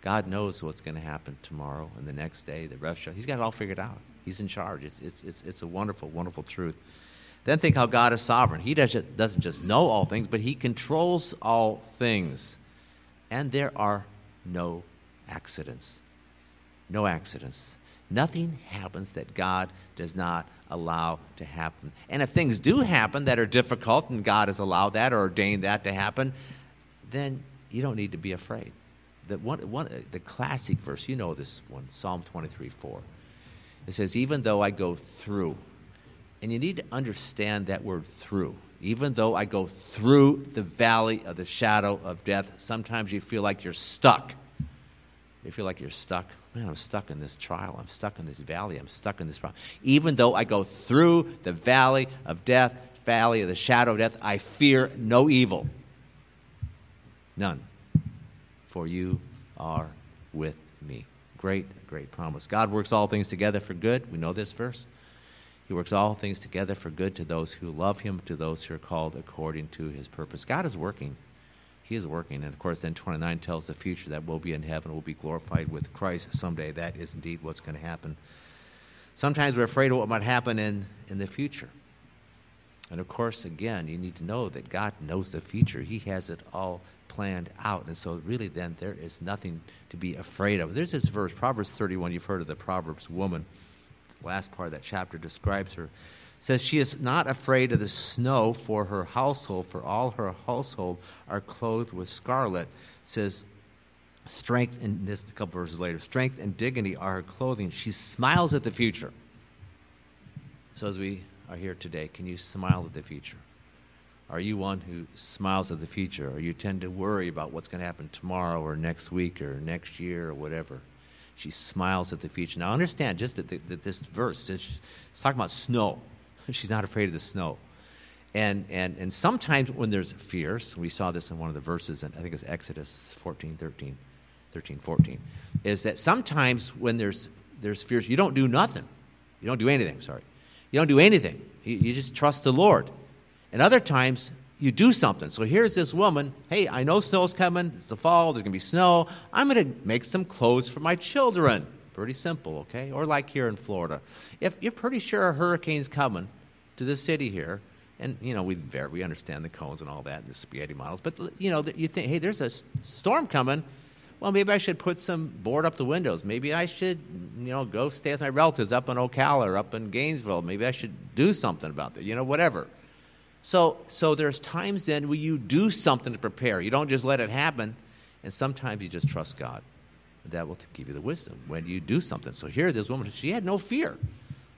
God knows what's going to happen tomorrow and the next day, the rest He's got it all figured out. He's in charge. It's, it's, it's, it's a wonderful, wonderful truth. Then think how God is sovereign. He doesn't, doesn't just know all things, but He controls all things. And there are no accidents. No accidents. Nothing happens that God does not allow to happen. And if things do happen that are difficult and God has allowed that or ordained that to happen, then you don't need to be afraid. The, one, one, the classic verse, you know this one, Psalm 23 4. It says, Even though I go through, and you need to understand that word through. Even though I go through the valley of the shadow of death, sometimes you feel like you're stuck. You feel like you're stuck man, I'm stuck in this trial. I'm stuck in this valley. I'm stuck in this problem. Even though I go through the valley of death, valley of the shadow of death, I fear no evil. None. For you are with me. Great, great promise. God works all things together for good. We know this verse. He works all things together for good to those who love him, to those who are called according to his purpose. God is working he is working. And of course, then 29 tells the future that we'll be in heaven, we'll be glorified with Christ someday. That is indeed what's going to happen. Sometimes we're afraid of what might happen in, in the future. And of course, again, you need to know that God knows the future. He has it all planned out. And so, really, then, there is nothing to be afraid of. There's this verse, Proverbs 31. You've heard of the Proverbs woman. The last part of that chapter describes her says she is not afraid of the snow for her household, for all her household are clothed with scarlet. Says strength and this a couple verses later, strength and dignity are her clothing. She smiles at the future. So as we are here today, can you smile at the future? Are you one who smiles at the future, or you tend to worry about what's going to happen tomorrow, or next week, or next year, or whatever? She smiles at the future. Now, understand just that, that this verse is talking about snow. She's not afraid of the snow. And, and, and sometimes when there's fears, we saw this in one of the verses, and I think it's Exodus 14, 13, 13, 14, is that sometimes when there's, there's fears, you don't do nothing. You don't do anything, sorry. You don't do anything. You, you just trust the Lord. And other times, you do something. So here's this woman. Hey, I know snow's coming. It's the fall. There's going to be snow. I'm going to make some clothes for my children. Pretty simple, okay? Or like here in Florida. If you're pretty sure a hurricane's coming to the city here, and you know we we understand the cones and all that and the spaghetti models, but you know you think, hey, there's a storm coming. Well, maybe I should put some board up the windows. Maybe I should, you know, go stay with my relatives up in Ocala or up in Gainesville. Maybe I should do something about that. You know, whatever. So, so there's times then where you do something to prepare. You don't just let it happen, and sometimes you just trust God. That will give you the wisdom when you do something. So here, this woman, she had no fear.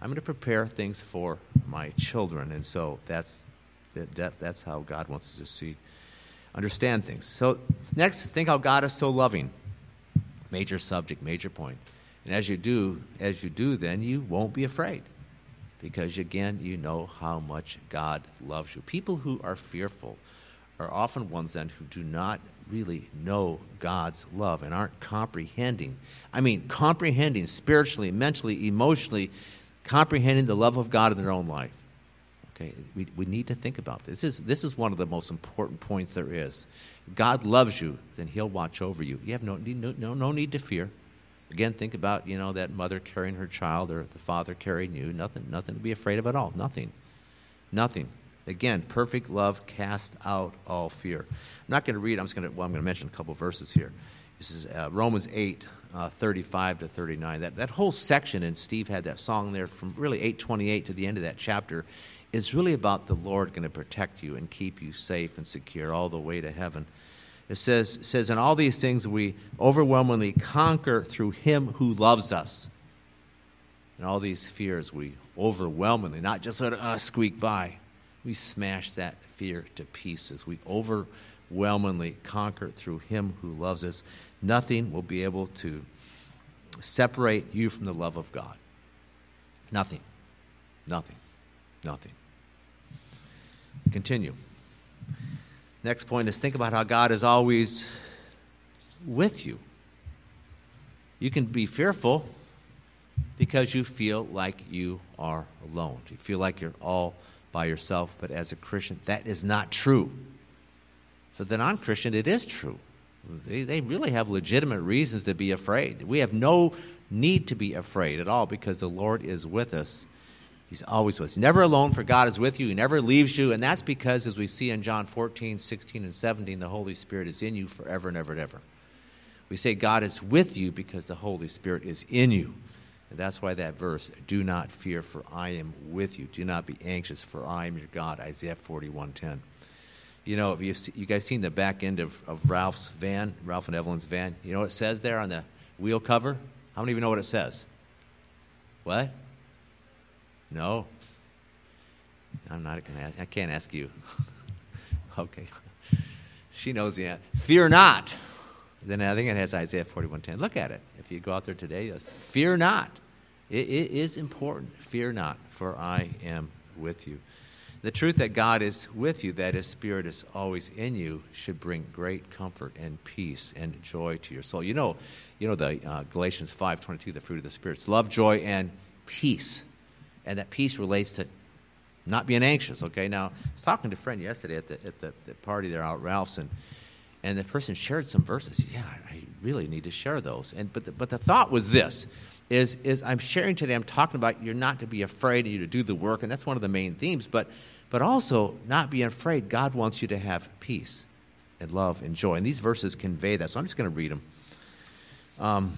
I'm going to prepare things for my children, and so that's that, that's how God wants us to see, understand things. So next, think how God is so loving. Major subject, major point. And as you do, as you do, then you won't be afraid because again, you know how much God loves you. People who are fearful are often ones then who do not really know God's love and aren't comprehending. I mean, comprehending spiritually, mentally, emotionally, comprehending the love of God in their own life. Okay, we, we need to think about this. This is, this is one of the most important points there is. God loves you, then He'll watch over you. You have no, no, no, no need to fear. Again, think about, you know, that mother carrying her child or the father carrying you. Nothing, nothing to be afraid of at all. Nothing. Nothing. Again, perfect love casts out all fear. I'm not going to read, I'm just going to, well, I'm going to mention a couple verses here. This is uh, Romans 8, uh, 35 to 39. That, that whole section, and Steve had that song there from really 828 to the end of that chapter, is really about the Lord going to protect you and keep you safe and secure all the way to heaven. It says, says, In all these things we overwhelmingly conquer through him who loves us. And all these fears we overwhelmingly, not just let us squeak by, we smash that fear to pieces. We overwhelmingly conquer through him who loves us. Nothing will be able to separate you from the love of God. Nothing. Nothing. Nothing. Continue. Next point is think about how God is always with you. You can be fearful because you feel like you are alone. You feel like you're all by yourself, but as a Christian, that is not true. For the non Christian, it is true. They, they really have legitimate reasons to be afraid. We have no need to be afraid at all because the Lord is with us He's always with us. Never alone, for God is with you. He never leaves you. And that's because, as we see in John 14, 16, and 17, the Holy Spirit is in you forever and ever and ever. We say God is with you because the Holy Spirit is in you. And that's why that verse, do not fear, for I am with you. Do not be anxious, for I am your God, Isaiah 41.10. You know, have you, you guys seen the back end of, of Ralph's van, Ralph and Evelyn's van? You know what it says there on the wheel cover? How many of you know what it says? What? No. I'm not going to ask. I can't ask you. okay. She knows the answer. Fear not. Then I think it has Isaiah 41:10. Look at it. If you go out there today, fear not. It, it is important. Fear not, for I am with you. The truth that God is with you, that His Spirit is always in you, should bring great comfort and peace and joy to your soul. You know, you know the uh, Galatians 5:22, the fruit of the Spirit, spirits: love, joy, and peace and that peace relates to not being anxious. Okay, now I was talking to a friend yesterday at the at the, the party there out Ralph's, and and the person shared some verses. Yeah, I really need to share those. And but the, but the thought was this: is is I'm sharing today. I'm talking about you're not to be afraid and you to do the work, and that's one of the main themes. But but also not being afraid. God wants you to have peace and love and joy, and these verses convey that. So I'm just going to read them. Um,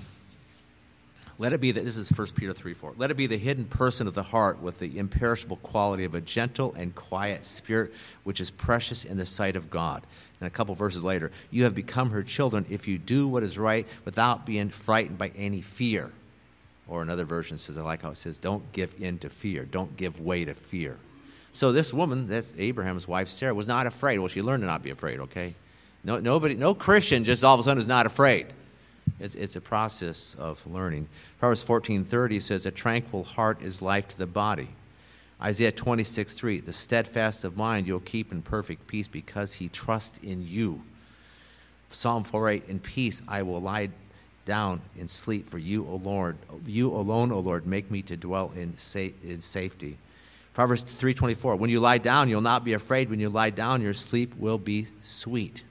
let it be that this is 1 Peter 3 4. Let it be the hidden person of the heart with the imperishable quality of a gentle and quiet spirit, which is precious in the sight of God. And a couple verses later, you have become her children if you do what is right without being frightened by any fear. Or another version says, I like how it says, don't give in to fear, don't give way to fear. So this woman, that's Abraham's wife, Sarah, was not afraid. Well, she learned to not be afraid, okay? No, nobody, no Christian just all of a sudden is not afraid. It's, it's a process of learning. Proverbs 14:30 says, "A tranquil heart is life to the body." Isaiah 26:3, "The steadfast of mind you'll keep in perfect peace because he trusts in you." Psalm 4:8, "In peace I will lie down and sleep, for you, O Lord, you alone, O Lord, make me to dwell in, sa- in safety." Proverbs 3:24, "When you lie down, you'll not be afraid. When you lie down, your sleep will be sweet."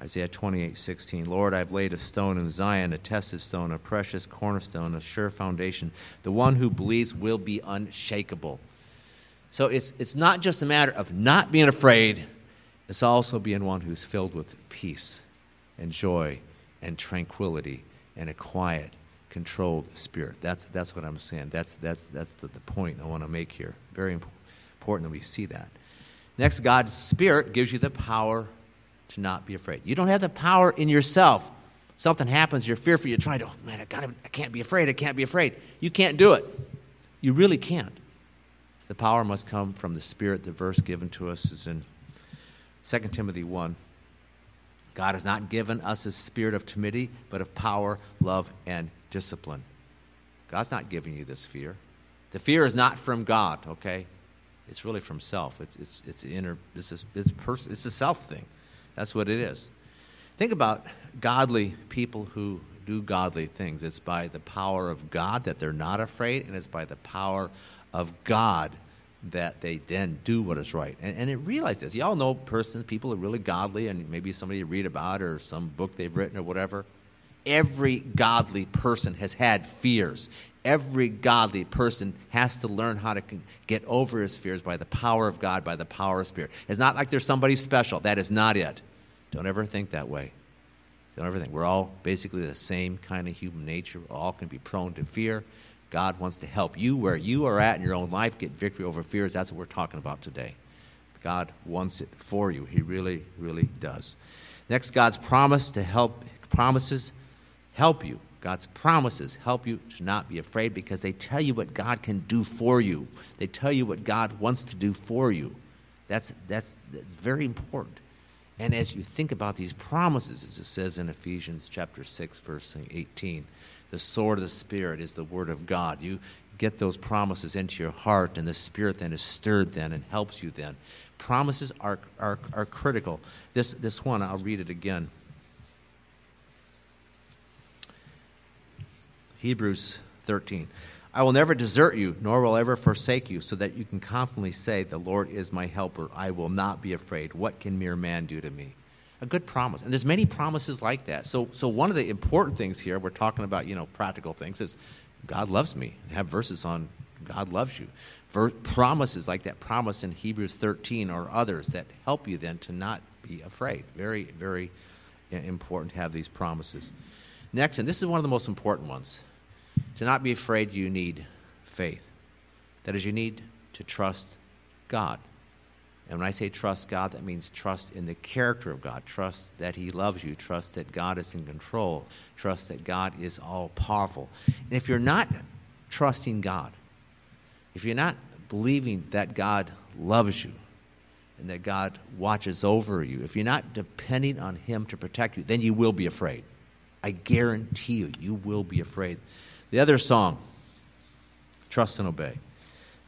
Isaiah 28, 16. Lord, I've laid a stone in Zion, a tested stone, a precious cornerstone, a sure foundation. The one who believes will be unshakable. So it's, it's not just a matter of not being afraid, it's also being one who's filled with peace and joy and tranquility and a quiet, controlled spirit. That's, that's what I'm saying. That's, that's, that's the, the point I want to make here. Very important that we see that. Next, God's Spirit gives you the power to not be afraid. You don't have the power in yourself. Something happens, you're fearful, you're trying to, oh, man, I, gotta, I can't be afraid, I can't be afraid. You can't do it. You really can't. The power must come from the Spirit. The verse given to us is in 2 Timothy 1. God has not given us a spirit of timidity, but of power, love, and discipline. God's not giving you this fear. The fear is not from God, okay? It's really from self. It's, it's, it's inner, it's a, it's, pers- it's a self thing. That's what it is. Think about godly people who do godly things. It's by the power of God that they're not afraid, and it's by the power of God that they then do what is right. And, and it realize this. Y'all know persons, people are really godly, and maybe somebody you read about or some book they've written or whatever. Every godly person has had fears. Every godly person has to learn how to get over his fears by the power of God, by the power of Spirit. It's not like there's somebody special. That is not it. Don't ever think that way. Don't ever think. We're all basically the same kind of human nature. We all can be prone to fear. God wants to help you where you are at in your own life, get victory over fears. That's what we're talking about today. God wants it for you. He really, really does. Next, God's promise to help promises help you. God's promises help you to not be afraid because they tell you what God can do for you. They tell you what God wants to do for you. That's, that's, that's very important. And as you think about these promises, as it says in Ephesians chapter 6, verse 18, the sword of the Spirit is the Word of God. You get those promises into your heart, and the Spirit then is stirred then and helps you then. Promises are, are, are critical. This, this one, I'll read it again. Hebrews 13. I will never desert you, nor will I ever forsake you, so that you can confidently say, The Lord is my helper. I will not be afraid. What can mere man do to me? a good promise. And there's many promises like that. So, so one of the important things here, we're talking about, you know, practical things, is God loves me. Have verses on God loves you. Ver- promises like that promise in Hebrews 13 or others that help you then to not be afraid. Very, very uh, important to have these promises. Next, and this is one of the most important ones to not be afraid, you need faith. That is, you need to trust God. And when I say trust God, that means trust in the character of God, trust that He loves you, trust that God is in control, trust that God is all powerful. And if you're not trusting God, if you're not believing that God loves you and that God watches over you, if you're not depending on Him to protect you, then you will be afraid. I guarantee you, you will be afraid. The other song, Trust and Obey.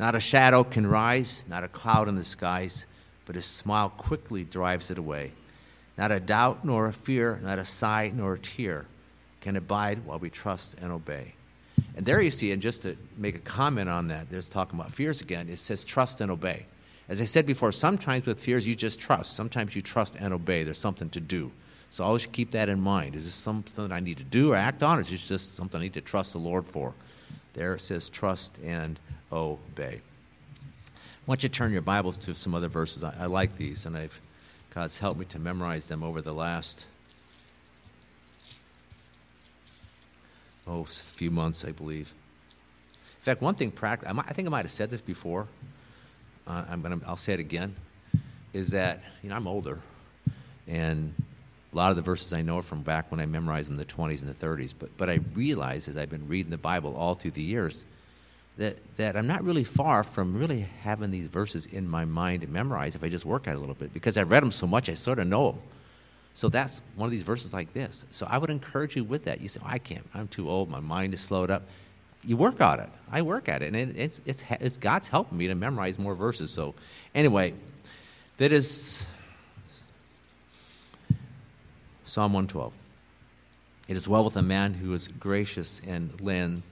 Not a shadow can rise, not a cloud in the skies, but a smile quickly drives it away. Not a doubt nor a fear, not a sigh nor a tear can abide while we trust and obey. And there you see, and just to make a comment on that, there's talking about fears again, it says trust and obey. As I said before, sometimes with fears you just trust. Sometimes you trust and obey. There's something to do. So always keep that in mind. Is this something I need to do or act on? Or is this just something I need to trust the Lord for? There it says trust and obey. I want you to turn your Bibles to some other verses. I, I like these, and I've, God's helped me to memorize them over the last oh, few months, I believe. In fact, one thing, practical, I think I might have said this before. Uh, I'm gonna, I'll say it again. Is that you know I'm older, and a lot of the verses I know from back when I memorized them in the 20s and the 30s. But but I realize as I've been reading the Bible all through the years that, that I'm not really far from really having these verses in my mind and memorized if I just work at it a little bit because I've read them so much I sort of know them. So that's one of these verses like this. So I would encourage you with that. You say, oh, I can't. I'm too old. My mind is slowed up. You work on it. I work at it. And it, it's, it's, it's God's helping me to memorize more verses. So anyway, that is Psalm 112. It is well with a man who is gracious and lends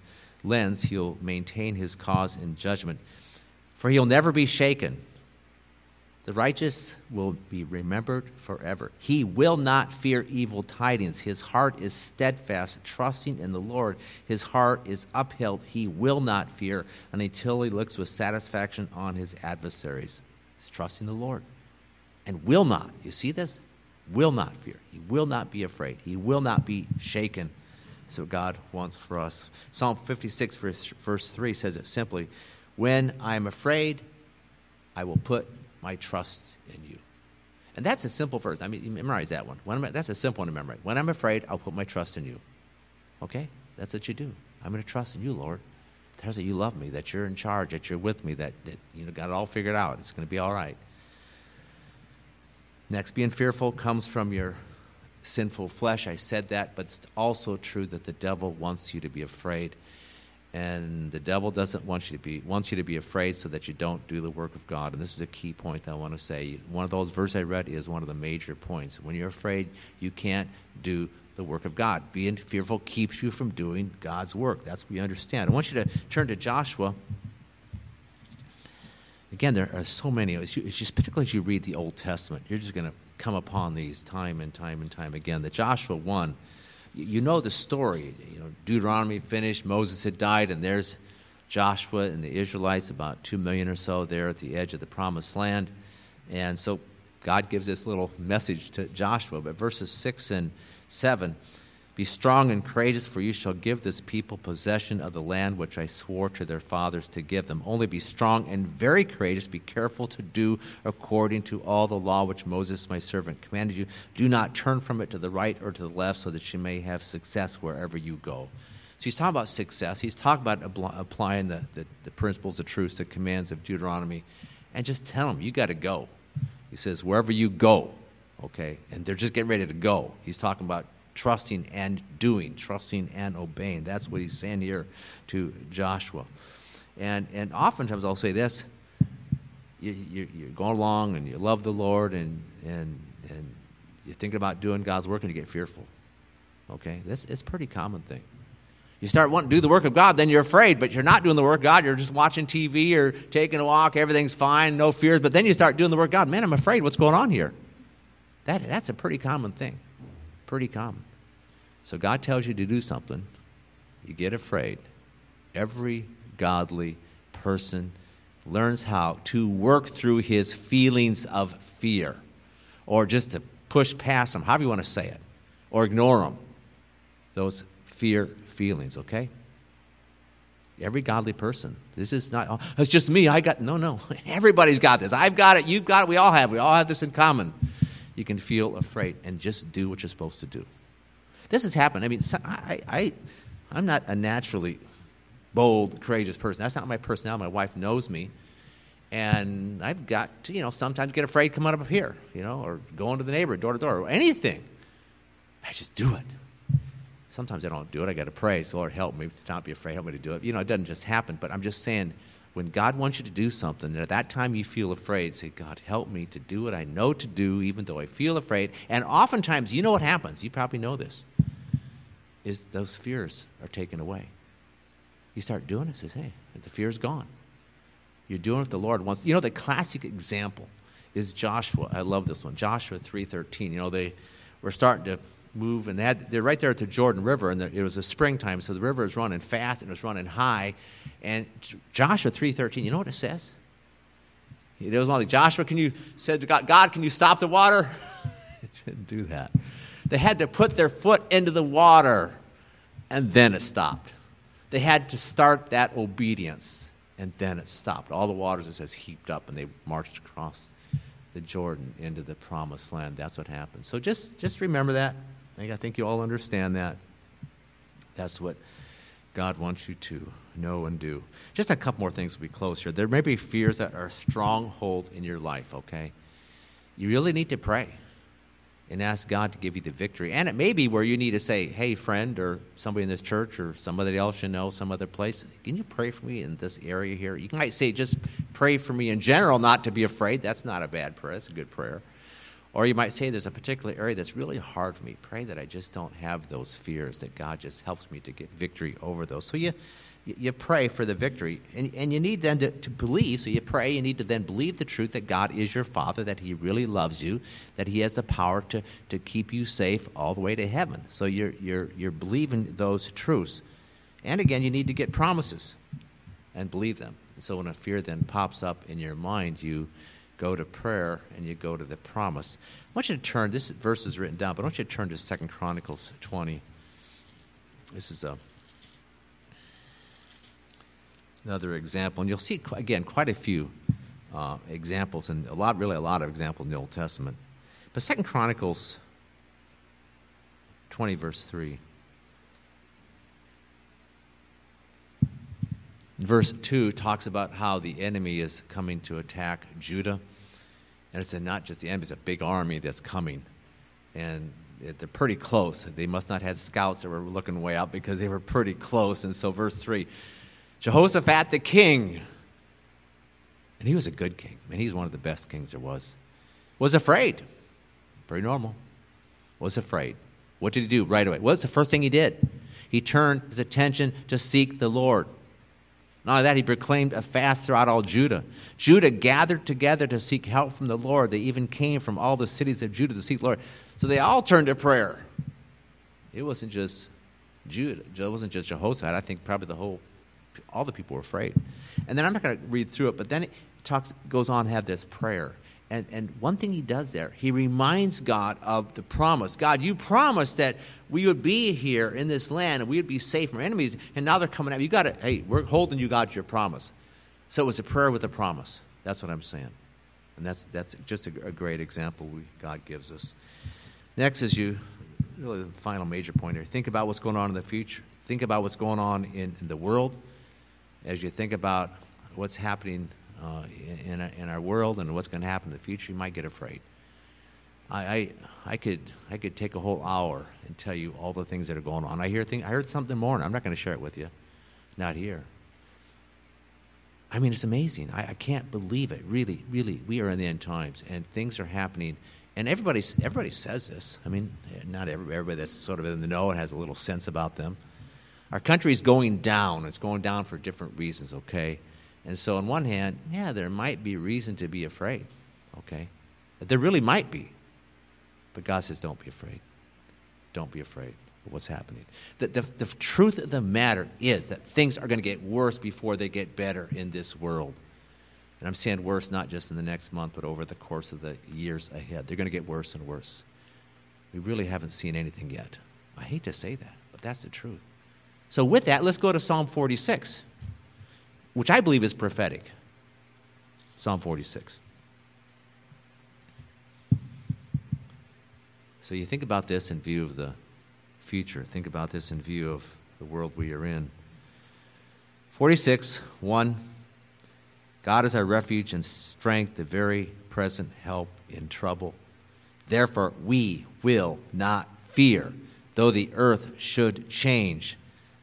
lens, he'll maintain his cause in judgment, for he'll never be shaken. The righteous will be remembered forever. He will not fear evil tidings. His heart is steadfast, trusting in the Lord. His heart is upheld. He will not fear until he looks with satisfaction on his adversaries. He's trusting the Lord and will not. You see this? Will not fear. He will not be afraid. He will not be shaken. What God wants for us. Psalm 56, verse, verse 3 says it simply When I am afraid, I will put my trust in you. And that's a simple verse. I mean, memorize that one. When I'm, that's a simple one to memorize. When I'm afraid, I'll put my trust in you. Okay? That's what you do. I'm going to trust in you, Lord. Tells that you love me, that you're in charge, that you're with me, that, that you know, got it all figured out. It's going to be all right. Next, being fearful comes from your sinful flesh. I said that, but it's also true that the devil wants you to be afraid. And the devil doesn't want you to be wants you to be afraid so that you don't do the work of God. And this is a key point that I want to say. One of those verses I read is one of the major points. When you're afraid, you can't do the work of God. Being fearful keeps you from doing God's work. That's what we understand. I want you to turn to Joshua. Again, there are so many. It's just particularly as you read the Old Testament, you're just going to come upon these time and time and time again. The Joshua one you know the story. You know, Deuteronomy finished, Moses had died, and there's Joshua and the Israelites, about two million or so, there at the edge of the promised land. And so God gives this little message to Joshua. But verses 6 and 7 be strong and courageous, for you shall give this people possession of the land which I swore to their fathers to give them. Only be strong and very courageous. Be careful to do according to all the law which Moses, my servant, commanded you. Do not turn from it to the right or to the left, so that you may have success wherever you go. So he's talking about success. He's talking about applying the, the, the principles of truth, the commands of Deuteronomy, and just tell them, you got to go. He says, wherever you go, okay? And they're just getting ready to go. He's talking about trusting and doing, trusting and obeying. That's what he's saying here to Joshua. And, and oftentimes I'll say this you, you, you're going along and you love the Lord and, and, and you're thinking about doing God's work and you get fearful. Okay? This is pretty common thing. You start wanting to do the work of God, then you're afraid, but you're not doing the work of God. You're just watching TV or taking a walk. Everything's fine, no fears. But then you start doing the work of God. Man, I'm afraid. What's going on here? That, that's a pretty common thing pretty common. So God tells you to do something, you get afraid. Every godly person learns how to work through his feelings of fear or just to push past them, however you want to say it, or ignore them. Those fear feelings, okay? Every godly person. This is not, oh, it's just me. I got, no, no. Everybody's got this. I've got it. You've got it. We all have. We all have this in common you can feel afraid and just do what you're supposed to do. This has happened. I mean, I, I, I'm not a naturally bold, courageous person. That's not my personality. My wife knows me. And I've got to, you know, sometimes get afraid coming up here, you know, or going to the neighbor, door to door, or anything. I just do it. Sometimes I don't do it. I got to pray. So, Lord, help me to not be afraid. Help me to do it. You know, it doesn't just happen, but I'm just saying when God wants you to do something, and at that time you feel afraid, say, God, help me to do what I know to do, even though I feel afraid. And oftentimes, you know what happens. You probably know this. Is those fears are taken away. You start doing it, says, hey, the fear is gone. You're doing what the Lord wants. You know, the classic example is Joshua. I love this one. Joshua 3.13. You know, they were starting to move, and they had, they're right there at the Jordan River, and it was a springtime, so the river is running fast and it was running high. And Joshua 3.13, you know what it says? It was like, Joshua, can you, said to God, God, can you stop the water? it didn't do that. They had to put their foot into the water, and then it stopped. They had to start that obedience, and then it stopped. All the waters, it says, heaped up, and they marched across the Jordan into the promised land. That's what happened. So just, just remember that. I think you all understand that. That's what God wants you to know and do. Just a couple more things to be close here. There may be fears that are stronghold in your life, okay? You really need to pray and ask God to give you the victory. And it may be where you need to say, hey, friend, or somebody in this church, or somebody else you know, some other place, can you pray for me in this area here? You might say, just pray for me in general, not to be afraid. That's not a bad prayer, that's a good prayer. Or you might say, there's a particular area that's really hard for me. Pray that I just don't have those fears, that God just helps me to get victory over those. So you you pray for the victory. And, and you need then to, to, believe, so you pray, you need to then believe the truth that God is your Father, that He really loves you, that He has the power to, to keep you safe all the way to heaven. So you're, you're, you're believing those truths. And again, you need to get promises and believe them. So when a fear then pops up in your mind, you go to prayer and you go to the promise. I want you to turn, this verse is written down, but I want you to turn to Second Chronicles 20. This is a another example, and you'll see again quite a few uh, examples, and a lot, really a lot of examples in the Old Testament. But Second Chronicles 20, verse 3. Verse 2 talks about how the enemy is coming to attack Judah. And it's not just the enemy, it's a big army that's coming. And they're pretty close. They must not have scouts that were looking way out because they were pretty close. And so, verse 3 Jehoshaphat the king, and he was a good king. I mean, he's one of the best kings there was, was afraid. Pretty normal. Was afraid. What did he do right away? What's the first thing he did? He turned his attention to seek the Lord. Not only that, he proclaimed a fast throughout all Judah. Judah gathered together to seek help from the Lord. They even came from all the cities of Judah to seek the Lord. So they all turned to prayer. It wasn't just Judah. It wasn't just Jehoshaphat. I think probably the whole, all the people were afraid. And then I'm not going to read through it, but then it talks, goes on to have this prayer. And, and one thing he does there, he reminds God of the promise. God, you promised that we would be here in this land and we would be safe from enemies, and now they're coming at you. got to, hey, we're holding you, God, your promise. So it was a prayer with a promise. That's what I'm saying. And that's, that's just a, a great example we, God gives us. Next is you, really the final major point here. Think about what's going on in the future. Think about what's going on in, in the world. As you think about what's happening uh, in, in our world and what's going to happen in the future, you might get afraid. I, I, I, could, I could take a whole hour and tell you all the things that are going on. I, hear thing, I heard something more, and I'm not going to share it with you. Not here. I mean, it's amazing. I, I can't believe it. Really, really. We are in the end times, and things are happening. And everybody, everybody says this. I mean, not everybody, everybody that's sort of in the know and has a little sense about them. Our country is going down. It's going down for different reasons, okay? And so, on one hand, yeah, there might be reason to be afraid, okay? There really might be. But God says, don't be afraid. Don't be afraid of what's happening. The, the, the truth of the matter is that things are going to get worse before they get better in this world. And I'm saying worse not just in the next month, but over the course of the years ahead. They're going to get worse and worse. We really haven't seen anything yet. I hate to say that, but that's the truth. So, with that, let's go to Psalm 46 which I believe is prophetic. Psalm 46. So you think about this in view of the future. Think about this in view of the world we are in. 46, 1. God is our refuge and strength, the very present help in trouble. Therefore, we will not fear, though the earth should change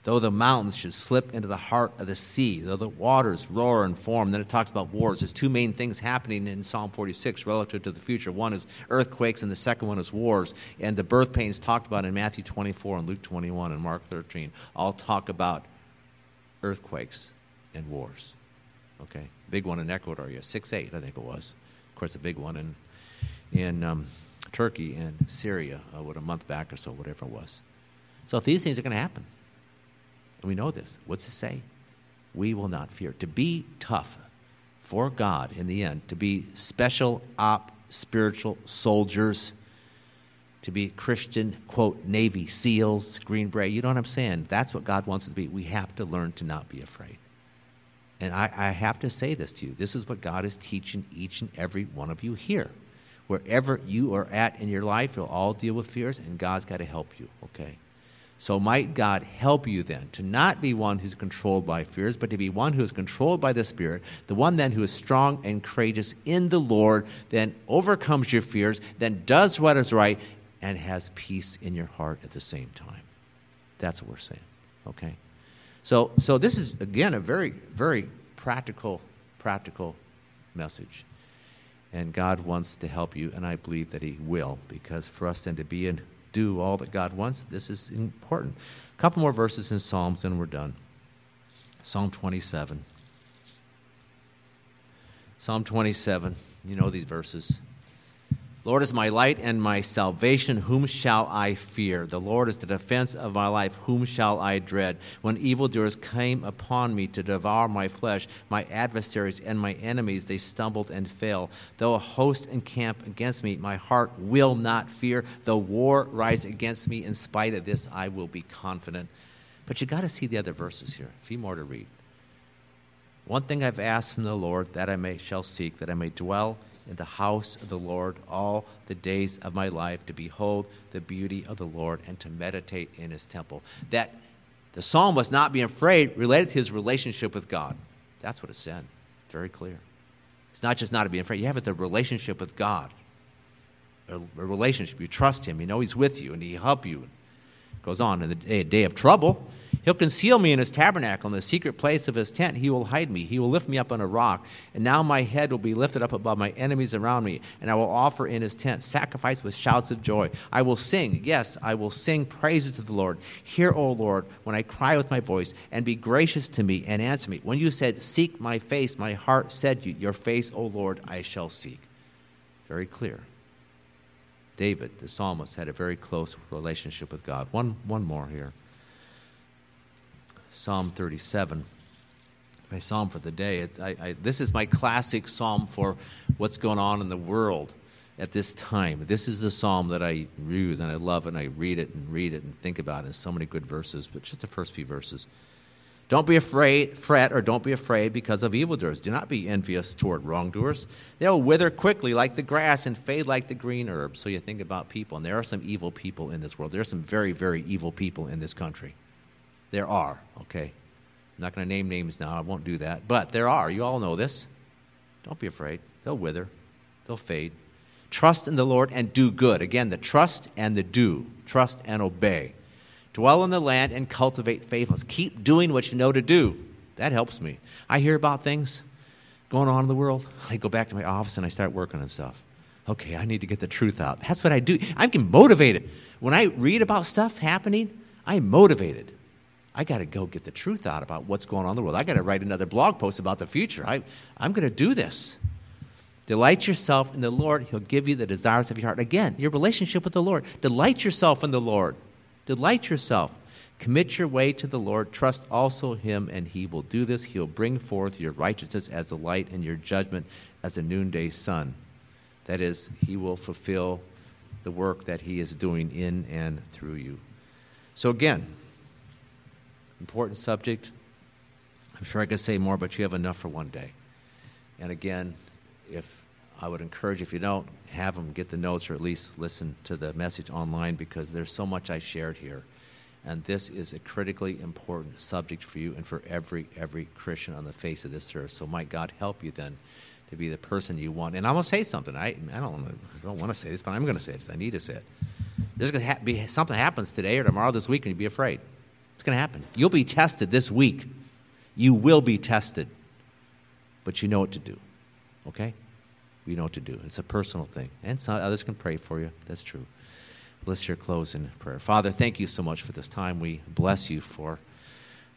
though the mountains should slip into the heart of the sea, though the waters roar and foam. Then it talks about wars. There's two main things happening in Psalm 46 relative to the future. One is earthquakes, and the second one is wars. And the birth pains talked about in Matthew 24 and Luke 21 and Mark 13 all talk about earthquakes and wars. Okay, big one in Ecuador, yeah, six eight, I think it was. Of course, a big one in in um, Turkey and Syria, uh, what a month back or so, whatever it was. So these things are going to happen, and we know this. What's it say? We will not fear. To be tough for God in the end, to be special op spiritual soldiers, to be Christian, quote, Navy SEALs, Green Beret. You know what I'm saying? That's what God wants us to be. We have to learn to not be afraid. And I, I have to say this to you. This is what God is teaching each and every one of you here. Wherever you are at in your life, you'll all deal with fears, and God's got to help you, okay? So might God help you then to not be one who's controlled by fears, but to be one who is controlled by the Spirit, the one then who is strong and courageous in the Lord, then overcomes your fears, then does what is right, and has peace in your heart at the same time. That's what we're saying. Okay? So so this is again a very, very practical, practical message. And God wants to help you, and I believe that He will, because for us then to be in do all that God wants. This is important. A couple more verses in Psalms, and we're done. Psalm 27. Psalm 27. You know these verses. Lord is my light and my salvation. Whom shall I fear? The Lord is the defense of my life. Whom shall I dread? When evildoers came upon me to devour my flesh, my adversaries and my enemies, they stumbled and fell. Though a host encamp against me, my heart will not fear. Though war rise against me, in spite of this, I will be confident. But you got to see the other verses here. A few more to read. One thing I've asked from the Lord that I may shall seek, that I may dwell in the house of the Lord all the days of my life, to behold the beauty of the Lord and to meditate in his temple. That the psalm was not be afraid related to his relationship with God. That's what it said. Very clear. It's not just not to be afraid. You have the relationship with God. A, relationship. You trust him. You know he's with you and he help you. It goes on in the day of trouble. He'll conceal me in his tabernacle, in the secret place of his tent. He will hide me. He will lift me up on a rock. And now my head will be lifted up above my enemies around me, and I will offer in his tent sacrifice with shouts of joy. I will sing, yes, I will sing praises to the Lord. Hear, O Lord, when I cry with my voice, and be gracious to me and answer me. When you said, Seek my face, my heart said you, Your face, O Lord, I shall seek. Very clear. David, the psalmist, had a very close relationship with God. One, one more here. Psalm 37. My psalm for the day. I, I, this is my classic psalm for what's going on in the world at this time. This is the psalm that I use and I love and I read it and read it and think about it. There's so many good verses, but just the first few verses. Don't be afraid, fret, or don't be afraid because of evildoers. Do not be envious toward wrongdoers. They'll wither quickly like the grass and fade like the green herb. So you think about people, and there are some evil people in this world. There are some very, very evil people in this country. There are, okay? I'm not going to name names now. I won't do that. But there are. You all know this. Don't be afraid. They'll wither, they'll fade. Trust in the Lord and do good. Again, the trust and the do. Trust and obey. Dwell in the land and cultivate faithfulness. Keep doing what you know to do. That helps me. I hear about things going on in the world. I go back to my office and I start working on stuff. Okay, I need to get the truth out. That's what I do. I'm motivated. When I read about stuff happening, I'm motivated. I got to go get the truth out about what's going on in the world. I got to write another blog post about the future. I, I'm going to do this. Delight yourself in the Lord. He'll give you the desires of your heart. Again, your relationship with the Lord. Delight yourself in the Lord. Delight yourself. Commit your way to the Lord. Trust also Him, and He will do this. He'll bring forth your righteousness as the light and your judgment as a noonday sun. That is, He will fulfill the work that He is doing in and through you. So, again, important subject. I'm sure I could say more, but you have enough for one day. And again, if I would encourage if you don't have them, get the notes or at least listen to the message online because there's so much I shared here. And this is a critically important subject for you and for every every Christian on the face of this earth. So might God help you then to be the person you want. And I'm gonna say something. I I don't I don't want to say this, but I'm gonna say this. I need to say it. There's gonna ha- be something happens today or tomorrow this week, and you'd be afraid. It's going to happen. You'll be tested this week. You will be tested. But you know what to do. Okay? You know what to do. It's a personal thing. And some, others can pray for you. That's true. Let's hear close in prayer. Father, thank you so much for this time. We bless you for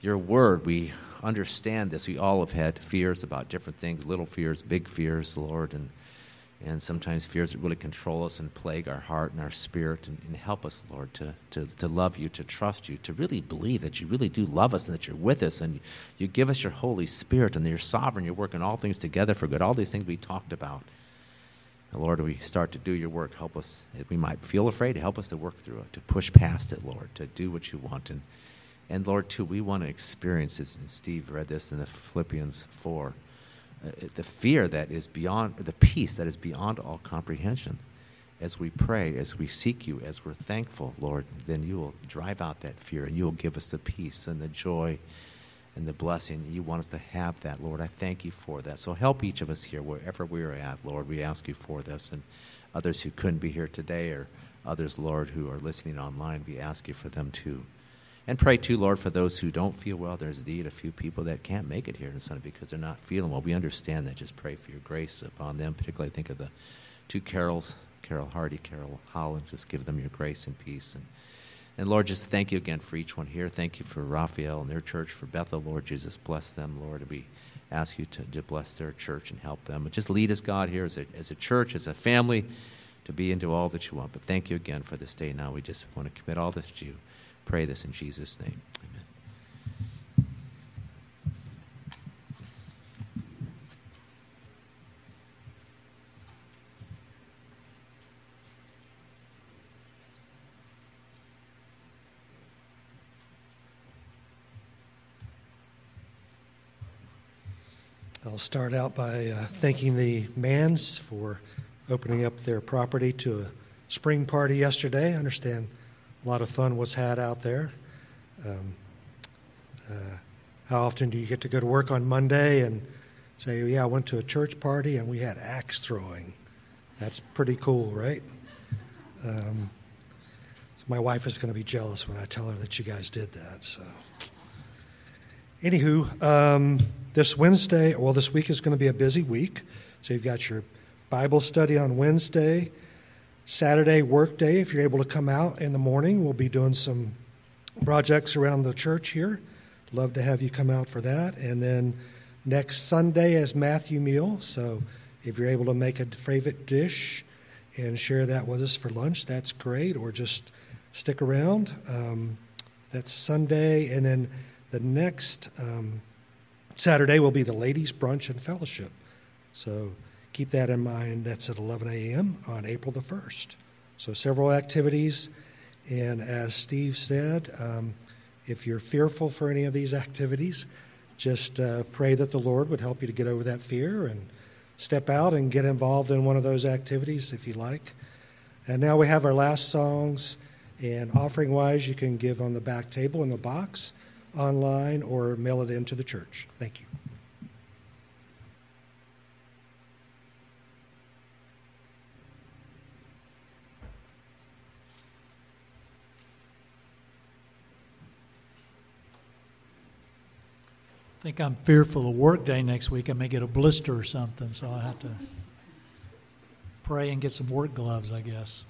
your word. We understand this. We all have had fears about different things little fears, big fears, Lord. And and sometimes fears that really control us and plague our heart and our spirit. And, and, help us, Lord, to, to, to love you, to trust you, to really believe that you really do love us and that you're with us and you give us your Holy Spirit and you're sovereign. You're working all things together for good. All these things we talked about. And Lord, we start to do your work. Help us. We might feel afraid. Help us to work through it, to push past it, Lord, to do what you want. And, and Lord, too, we want to experience this. And Steve read this in the Philippians 4 uh, Uh, the fear that is beyond, the peace that is beyond all comprehension. As we pray, as we seek you, as we're thankful, Lord, then you will drive out that fear and you will give us the peace and the joy and the blessing. You want us to have that, Lord. I thank you for that. So help each of us here, wherever we are at, Lord. We ask you for this. And others who couldn't be here today or others, Lord, who are listening online, we ask you for them too. And pray too, Lord, for those who don't feel well. There's indeed a few people that can't make it here on Sunday because they're not feeling well. We understand that. Just pray for your grace upon them. Particularly, I think of the two Carols, Carol Hardy, Carol Holland. Just give them your grace and peace. And, and Lord, just thank you again for each one here. Thank you for Raphael and their church, for Bethel, oh, Lord Jesus. Bless them, Lord. We ask you to, to bless their church and help them. But just lead us, God, here as a, as a church, as a family, to be into all that you want. But thank you again for this day now. We just want to commit all this to you. Pray this in Jesus' name. Amen. I'll start out by uh, thanking the Mans for opening up their property to a spring party yesterday. I understand a lot of fun was had out there. Um, uh, how often do you get to go to work on Monday and say, Yeah, I went to a church party and we had axe throwing? That's pretty cool, right? Um, so my wife is going to be jealous when I tell her that you guys did that. So, anywho, um, this Wednesday, well, this week is going to be a busy week. So you've got your Bible study on Wednesday, Saturday work day. If you're able to come out in the morning, we'll be doing some projects around the church here. Love to have you come out for that. And then next Sunday is Matthew meal. So if you're able to make a favorite dish and share that with us for lunch, that's great. Or just stick around. Um, that's Sunday, and then the next. Um, Saturday will be the ladies' brunch and fellowship. So keep that in mind. That's at 11 a.m. on April the 1st. So several activities. And as Steve said, um, if you're fearful for any of these activities, just uh, pray that the Lord would help you to get over that fear and step out and get involved in one of those activities if you like. And now we have our last songs. And offering wise, you can give on the back table in the box online or mail it into the church. Thank you. Think I'm fearful of work day next week. I may get a blister or something, so I have to pray and get some work gloves, I guess.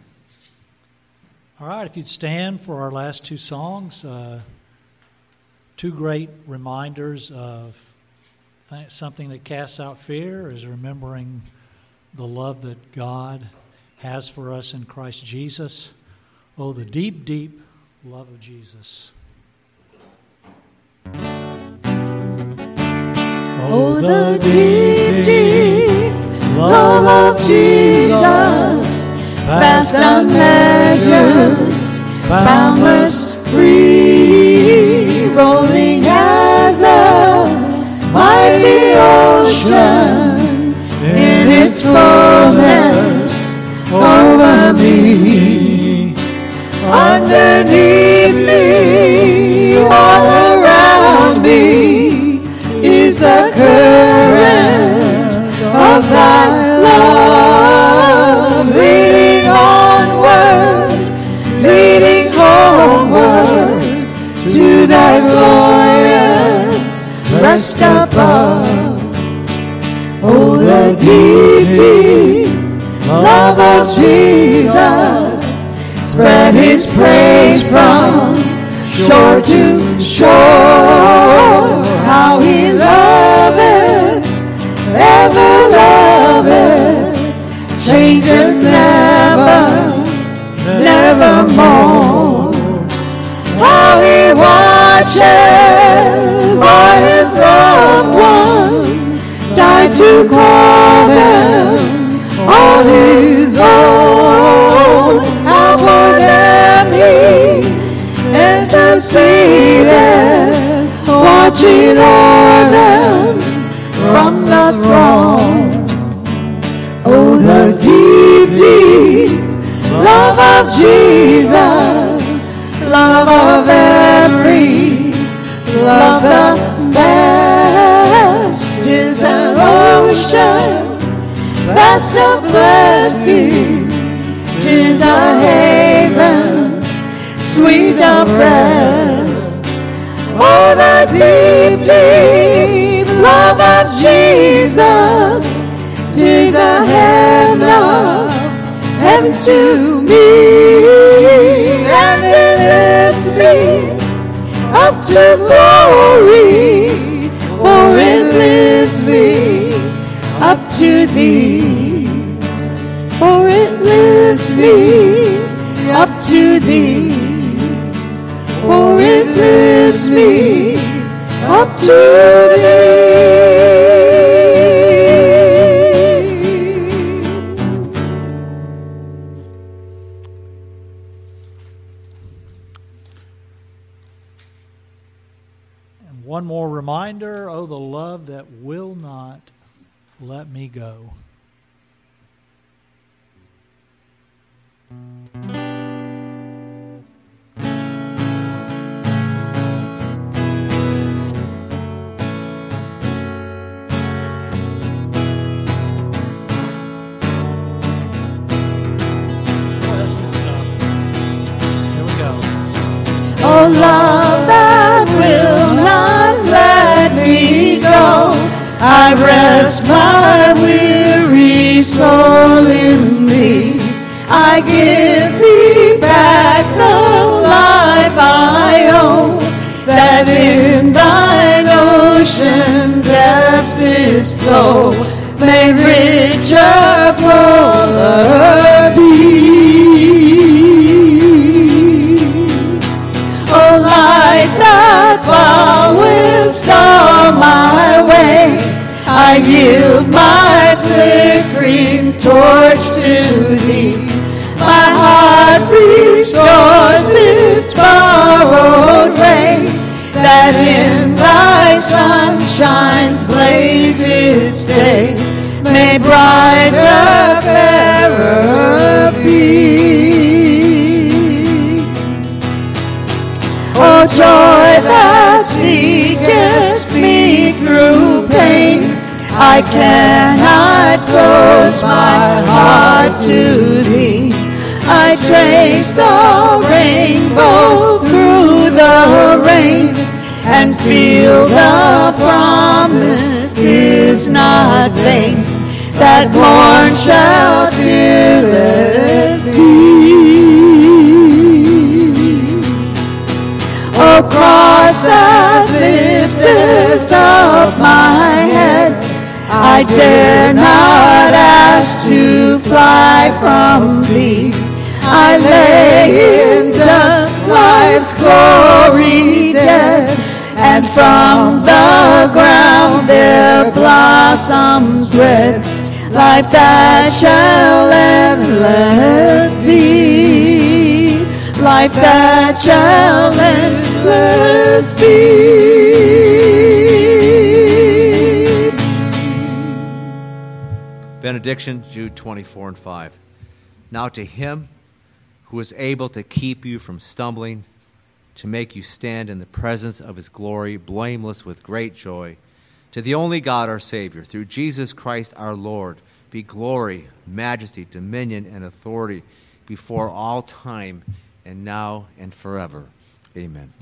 All right, if you'd stand for our last two songs. Uh, two great reminders of th- something that casts out fear is remembering the love that God has for us in Christ Jesus. Oh, the deep, deep love of Jesus. Oh, the deep, deep love of Jesus, vast, unmeasured, boundless, free, rolling as a mighty ocean in its fullness over me, underneath me, all current of thy love leading onward, leading homeward to thy glorious rest above. Oh, the deep, deep love of Jesus spread his praise from shore to shore. How he loveth, ever loveth, changeth never, nevermore. How he watches o'er his loved ones, died to call them all his own. How for them he interceded, watching o'er them throne. Oh, the deep, deep love of Jesus, love of every, love the best is an ocean, vast of blessing, tis a haven, sweet of rest. Oh, the deep, deep love of Jesus, tis a heaven of heavens to me, and it lifts me up to glory, for it lifts me up to thee, for it lifts me up to thee, for it lifts me up to thee. Let me go. Rest my weary soul in thee. I give torch to thee. My heart restores its borrowed ray, that in thy sunshine's blaze its day may brighter, fairer be. O joy that seekest me through pain, I cannot close my heart to thee. I trace the rainbow through the rain and feel the promise is not vain that morn shall tearless be. O cross that liftest up my head, I dare not ask to fly from thee. I lay in dust life's glory dead, and from the ground there blossoms red, life that shall endless be, life that shall endless be. Benediction, Jude 24 and 5. Now to him who is able to keep you from stumbling, to make you stand in the presence of his glory, blameless with great joy, to the only God our Savior, through Jesus Christ our Lord, be glory, majesty, dominion, and authority before all time, and now and forever. Amen.